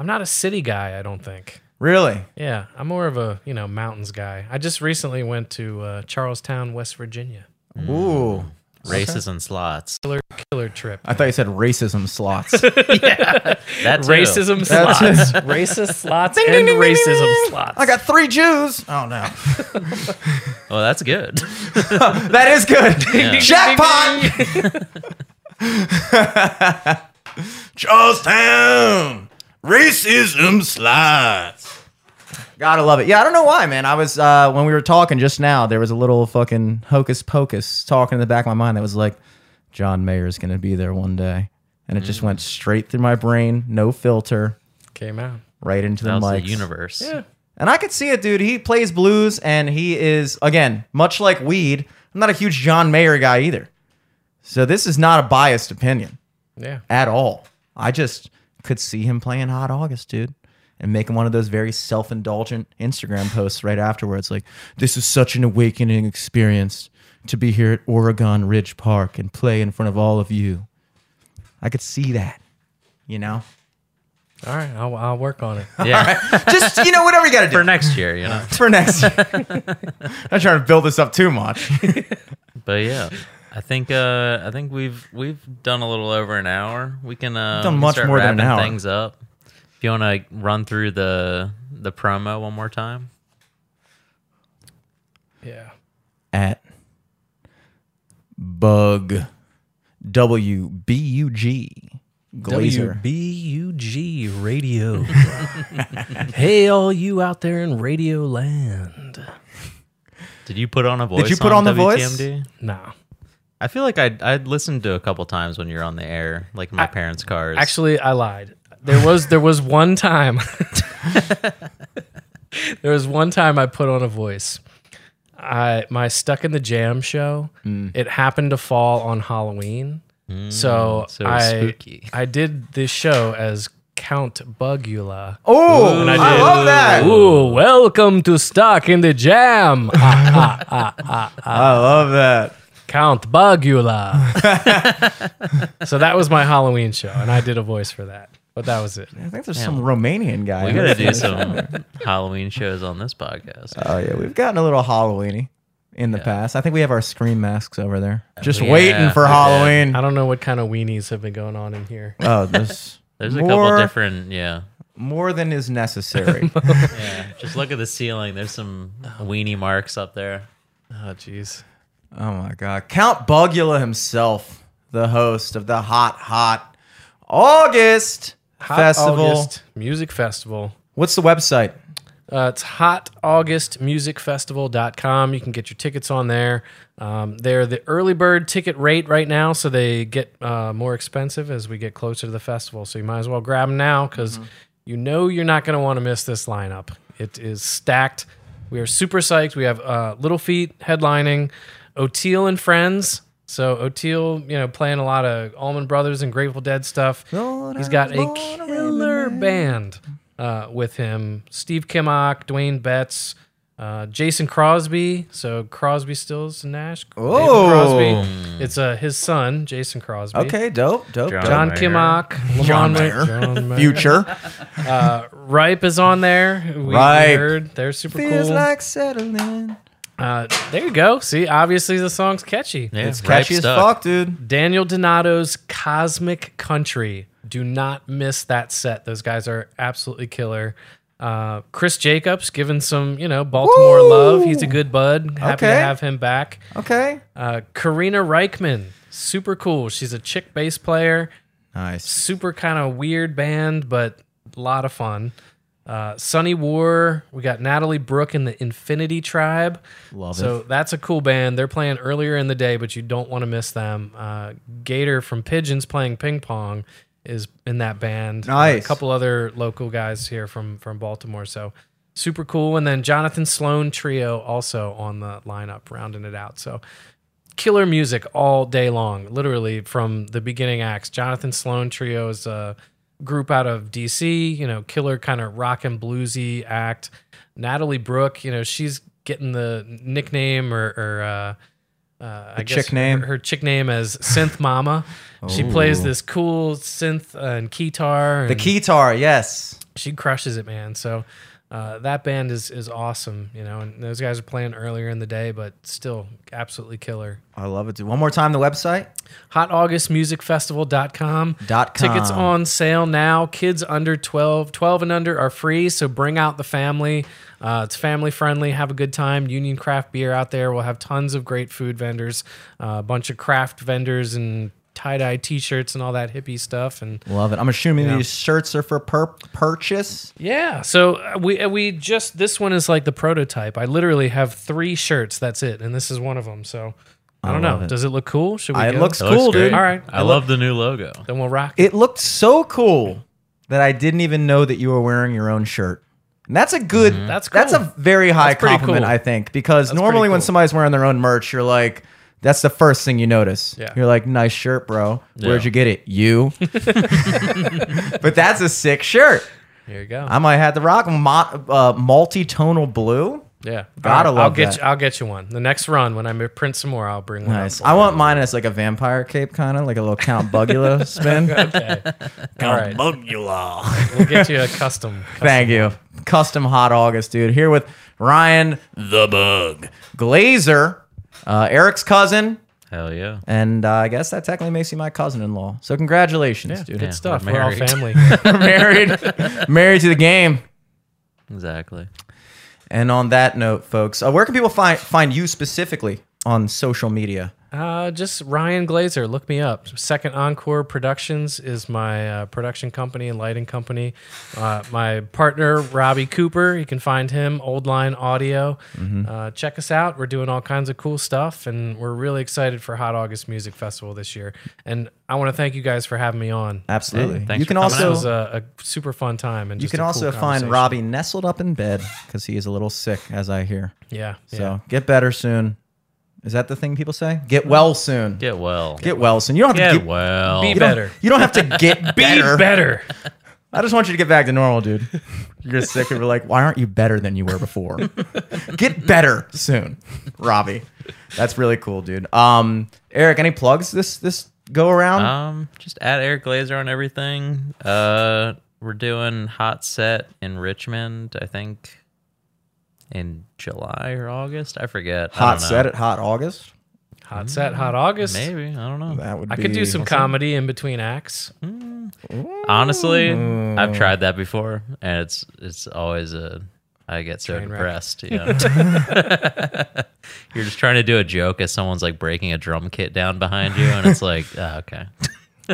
I'm not a city guy. I don't think. Really? Yeah, I'm more of a you know mountains guy. I just recently went to uh, Charles Town, West Virginia. Ooh. Races and slots. Killer killer trip. I thought you said racism slots. yeah, That too. racism That's slots, racist slots, and ding, ding, ding, racism ding. slots. I got three Jews. Oh no. Well, that's good. That is good. Jackpot. Charles Town. Racism slides. Gotta love it. Yeah, I don't know why, man. I was uh when we were talking just now, there was a little fucking hocus pocus talking in the back of my mind that was like, John Mayer's gonna be there one day. And it just went straight through my brain, no filter, Came out. right into the That was mic. the universe. Yeah. And I could see it, dude. He plays blues and he is, again, much like weed, I'm not a huge John Mayer guy either. So this is not a biased opinion Yeah. at all. I just could see him playing Hot August, dude, and making one of those very self indulgent Instagram posts right afterwards. Like, this is such an awakening experience to be here at Oregon Ridge Park and play in front of all of you. I could see that, you know? All right. I'll, I'll work on it. Yeah. Just, you know, whatever you got to do. For next year, you know. for next year. Not trying to build this up too much. But yeah, I think uh, I think we've we've done a little over an hour. We can uh, Done we can much start more than an wrapping hour. things up. If you want to run through the the promo one more time, Yeah. At Bug W B U G Glaeser. WBUG Radio. hey, all you out there in Radio Land. did you put on a voice? Did you put on the voice? WTMD? No. I feel like I I listened to a couple times when you're on the air, like in my parents' cars. Actually, I lied. There was there was one time. there was one time I put on a voice. I my stuck in the jam show. Mm. It happened to fall on Halloween, so, so I spooky. I did this show as Count Bugula. Oh, And I, I love that. Ooh, welcome to Stuck in the Jam. Ah, I love that. Count Bugula. so that was my Halloween show, and I did a voice for that. But that was it. I think there's some Romanian guy. we gotta do some Halloween shows on this podcast. Oh yeah, we've gotten a little Halloweeny in the past. I think we have our scream masks over there, just Yeah, waiting for we did. Halloween. I don't know what kind of weenies have been going on in here. Oh, there's There's a couple different, yeah. more than is necessary. Yeah, just look at the ceiling. There's some weenie marks up there. Oh, jeez. Oh my god. Count Bugula himself, the host of the Hot Hot August Hot Festival. August Music Festival. What's the website? Uh, it's hotaugustmusicfestival.com. You can get your tickets on there. Um, they're the early bird ticket rate right now, so they get uh, more expensive as we get closer to the festival. So you might as well grab them now because you know you're not going to want to miss this lineup. It is stacked. We are super psyched. We have uh, Little Feat headlining, Oteil and Friends. So Oteil, you know, playing a lot of Allman Brothers and Grateful Dead stuff. Lord, He's got a wanna killer band uh, with him. Steve Kimock, Duane Betts, Uh, Jason Crosby, so Crosby, Stills, and Nash. David Oh. Crosby. It's uh, his son, Jason Crosby. Okay, dope, dope. John dope. John Mayer. Kimock, John Mayer. John Mayer. Future Uh, Ripe is on there. We, we Ripe. heard they're super feels cool. like settling. Uh, there you go. See, obviously the song's catchy. Yeah, It's catchy as stuff. fuck, dude. Daniel Donato's Cosmic Country. Do not miss that set. Those guys are absolutely killer. Uh, Chris Jacobs giving some, you know, Baltimore Woo! love. He's a good bud. Happy to have him back. Okay. Uh, Karina Rykman, super cool. She's a chick bass player. Nice. Super kind of weird band, but a lot of fun. Uh, Sunny War. We got Natalie Brooke in the Infinity Tribe. Love so it. So that's a cool band. They're playing earlier in the day, but you don't want to miss them. Uh, Gator from Pigeons playing ping pong is in that band. Uh, Nice. a couple other local guys here from from Baltimore. So super cool. And then Jonathan Sloan Trio also on the lineup, rounding it out. So killer music all day long, literally from the beginning acts. Jonathan Sloan Trio is a group out of DC, you know, killer kind of rock and bluesy act. Natalie Brooke, you know, she's getting the nickname or, or uh, uh, I guess chick name? Her, her chick name as Synth Mama. She plays this cool synth and guitar. The and keytar, yes. she crushes it, man. So uh, that band is is awesome, you know. And those guys are playing earlier in the day, but still absolutely killer. I love it, dude. One more time, the website. hotaugustmusicfestival.com. Dot com. Tickets on sale now. Kids under 12, 12 and under are free, so bring out the family. Uh, it's family friendly. Have a good time. Union Craft Beer out there. We'll have tons of great food vendors, uh, a bunch of craft vendors and tie-dye t-shirts and all that hippie stuff and Love it. I'm assuming Yeah. these shirts are for per- purchase. Yeah. So uh, we uh, we just this one is like the prototype. I literally have three shirts. That's it, and this is one of them. So I don't love know. it. Does it look cool? Should we? It go? looks It cool, great. dude. All right. I love the new logo. Then we'll rock. it. It looked so cool that I didn't even know that you were wearing your own shirt. And that's a good. That's That's a very high compliment, cool. I think, because That's normally pretty when somebody's wearing their own merch, you're like, that's the first thing you notice. Yeah. You're like, nice shirt, bro. Where'd Yeah. you get it? You. but that's a sick shirt. Here you go. I might have to rock mo- uh, multi-tonal blue. yeah. Gotta All right, I'll love get that. you, I'll get you one. The next run when I print some more, I'll bring one. up Nice. for I you. want mine as like a vampire cape, kind of like a little Count Bugula spin. Okay. All right. Bugula. We'll get you a custom. Thank you. Custom Hot August, dude. Here with Ryan the Bug Glaeser, uh, Eric's cousin, Hell yeah. and uh, I guess that technically makes you my cousin-in-law. So congratulations, Yeah, dude. good Yeah, stuff. we're We're, all married. family. married, married to the game. Exactly. And on that note, folks, uh, where can people find find you specifically on social media? Uh, just Ryan Glaeser. Look me up. Second Encore Productions is my uh, production company and lighting company. Uh, my partner Robbie Cooper. You can find him Old Line Audio. Uh, check us out. We're doing all kinds of cool stuff, and we're really excited for Hot August Music Festival this year. And I want to thank you guys for having me on. Absolutely. Hey, thanks you for can coming This also was a, a super fun time, and you can also cool find. Robbie nestled up in bed because he is a little sick, as I hear. Yeah, So yeah. get better soon. Is that the thing people say? Get well soon. Get well. Get well soon. You don't have Get to get well. Be You don't- better. You don't have to get Be better. better. I just want you to get back to normal, dude. You're sick and we're like, why aren't you better than you were before? get better soon, Robbie. That's really cool, dude. Um, Eric, any plugs this this go around? Um, just add Eric Glaeser on everything. Uh, we're doing hot set in Richmond. I think in July or August. I forget. I hot don't know. set at Hot August. Hot set, hot August. Maybe I don't know. That would I be, could do some comedy in between acts. Mm. Honestly, I've tried that before, and it's it's always a. I get so Train wreck. depressed. Yeah. You're just trying to do a joke as someone's like breaking a drum kit down behind you, and it's like, oh, okay.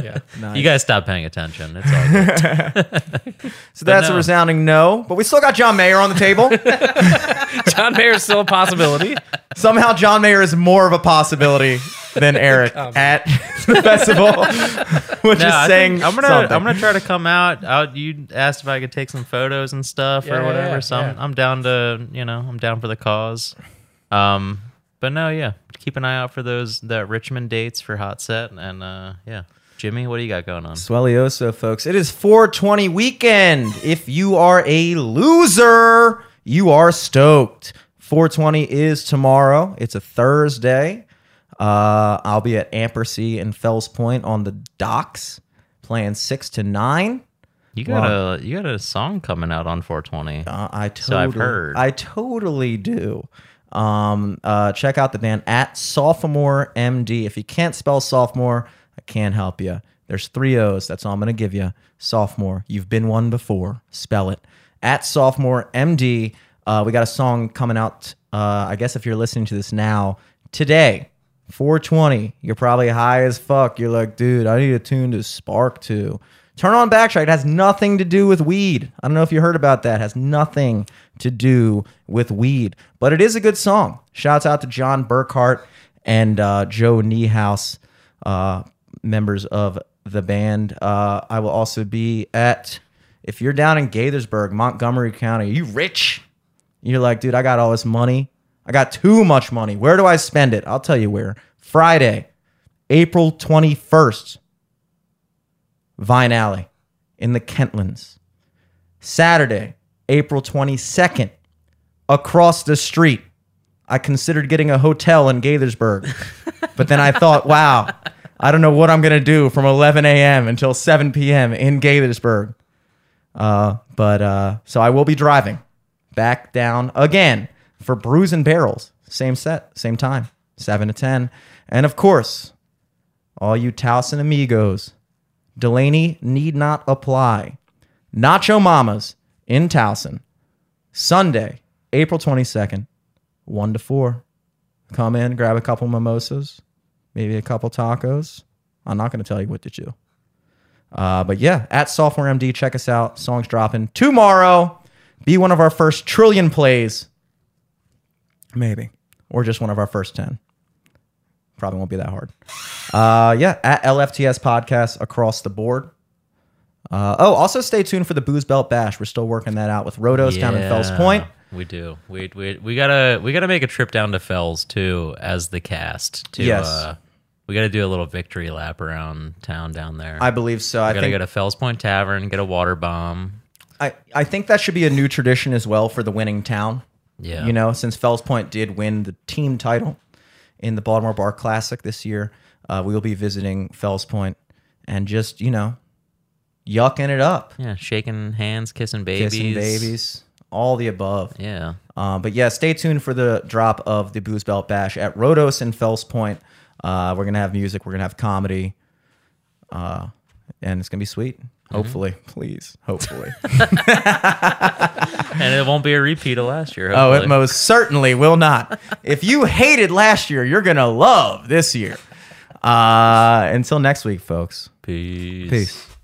Yeah. Nice. You guys stop paying attention. It's all good. So that's a resounding no. But we still got John Mayer on the table. John Mayer is still a possibility. Somehow John Mayer is more of a possibility than Eric at the festival, which No, is I saying think I'm gonna something. I'm gonna try to come out. out. You asked if I could take some photos and stuff Yeah, or yeah, whatever. yeah, so I'm. I'm down to you know I'm down for the cause. Um, but no, yeah, keep an eye out for those that Richmond dates for Hot Set and uh, yeah, Jimmy, what do you got going on? Swellioso, folks. It is 420 weekend. If you are a loser, you are stoked. 420 is tomorrow. It's a Thursday. Uh, I'll be at Ampersea and Fells Point on the docks playing 6 to 9. You got a you got a song coming out on 420. Uh, I totally, So I've heard. I totally do. Um, uh, check out the band at Sophomore MD. If you can't spell sophomore, I can't help you. There's three O's. That's all I'm going to give you. Sophomore. You've been one before. Spell it. At Sophomore MD. Uh, we got a song coming out. Uh, I guess if you're listening to this now, today, 420. You're probably high as fuck. You're like, dude, I need a tune to spark to. Turn on Backtrack. It has nothing to do with weed. I don't know if you heard about that. It has nothing to do with weed, but it is a good song. Shouts out to John Burkhart and uh, Joe Niehaus, uh, members of the band. Uh, I will also be at, if you're down in Gaithersburg, Montgomery County, you rich? You're like, dude, I got all this money. I got too much money. Where do I spend it? I'll tell you where. Friday, April 21st, Vine Alley in the Kentlands. Saturday, April 22nd, across the street. I considered getting a hotel in Gaithersburg, but then I thought, wow, I don't know what I'm to do from 11 a.m. until 7 p.m. in Gaithersburg. Uh, but uh, so I will be driving back down again for Brews and Barrels. Same set, same time, 7 to 10. And of course, all you Towson amigos, Dulaney need not apply. Nacho Mamas in Towson, Sunday, April 22nd, 1 to 4. Come in, grab a couple mimosas, maybe a couple tacos. I'm not going to tell you what to do. Uh, but yeah, at Sophomore MD, check us out. Songs dropping tomorrow. Be one of our first trillion plays. Maybe. Or just one of our first 10. Probably won't be that hard. Uh, yeah, at LFTS podcast across the board. Uh, oh, also stay tuned for the Booze Belt Bash. We're still working that out with Rodos down in Fells Point. We do. We, we we gotta we gotta make a trip down to Fells too as the cast. To, Yes. Uh, we gotta do a little victory lap around town down there. I believe so. I gotta go to Fells Point Tavern, get a water bomb. I, I think that should be a new tradition as well for the winning town. Yeah. You know, since Fells Point did win the team title in the Baltimore Bar Classic this year, uh, we will be visiting Fells Point and just, you know, yucking it up, Yeah, shaking hands, kissing babies. kissing babies, all the above. Yeah. Uh, but yeah, stay tuned for the drop of the Booze Belt Bash at Rhodos and Fells Point. Uh, we're gonna have music. We're gonna have comedy, uh, and it's gonna be sweet. Hopefully, please, hopefully. And it won't be a repeat of last year. oh, it hopefully. most certainly will not. If you hated last year, you're gonna love this year. Uh, until next week, folks. Peace. Peace.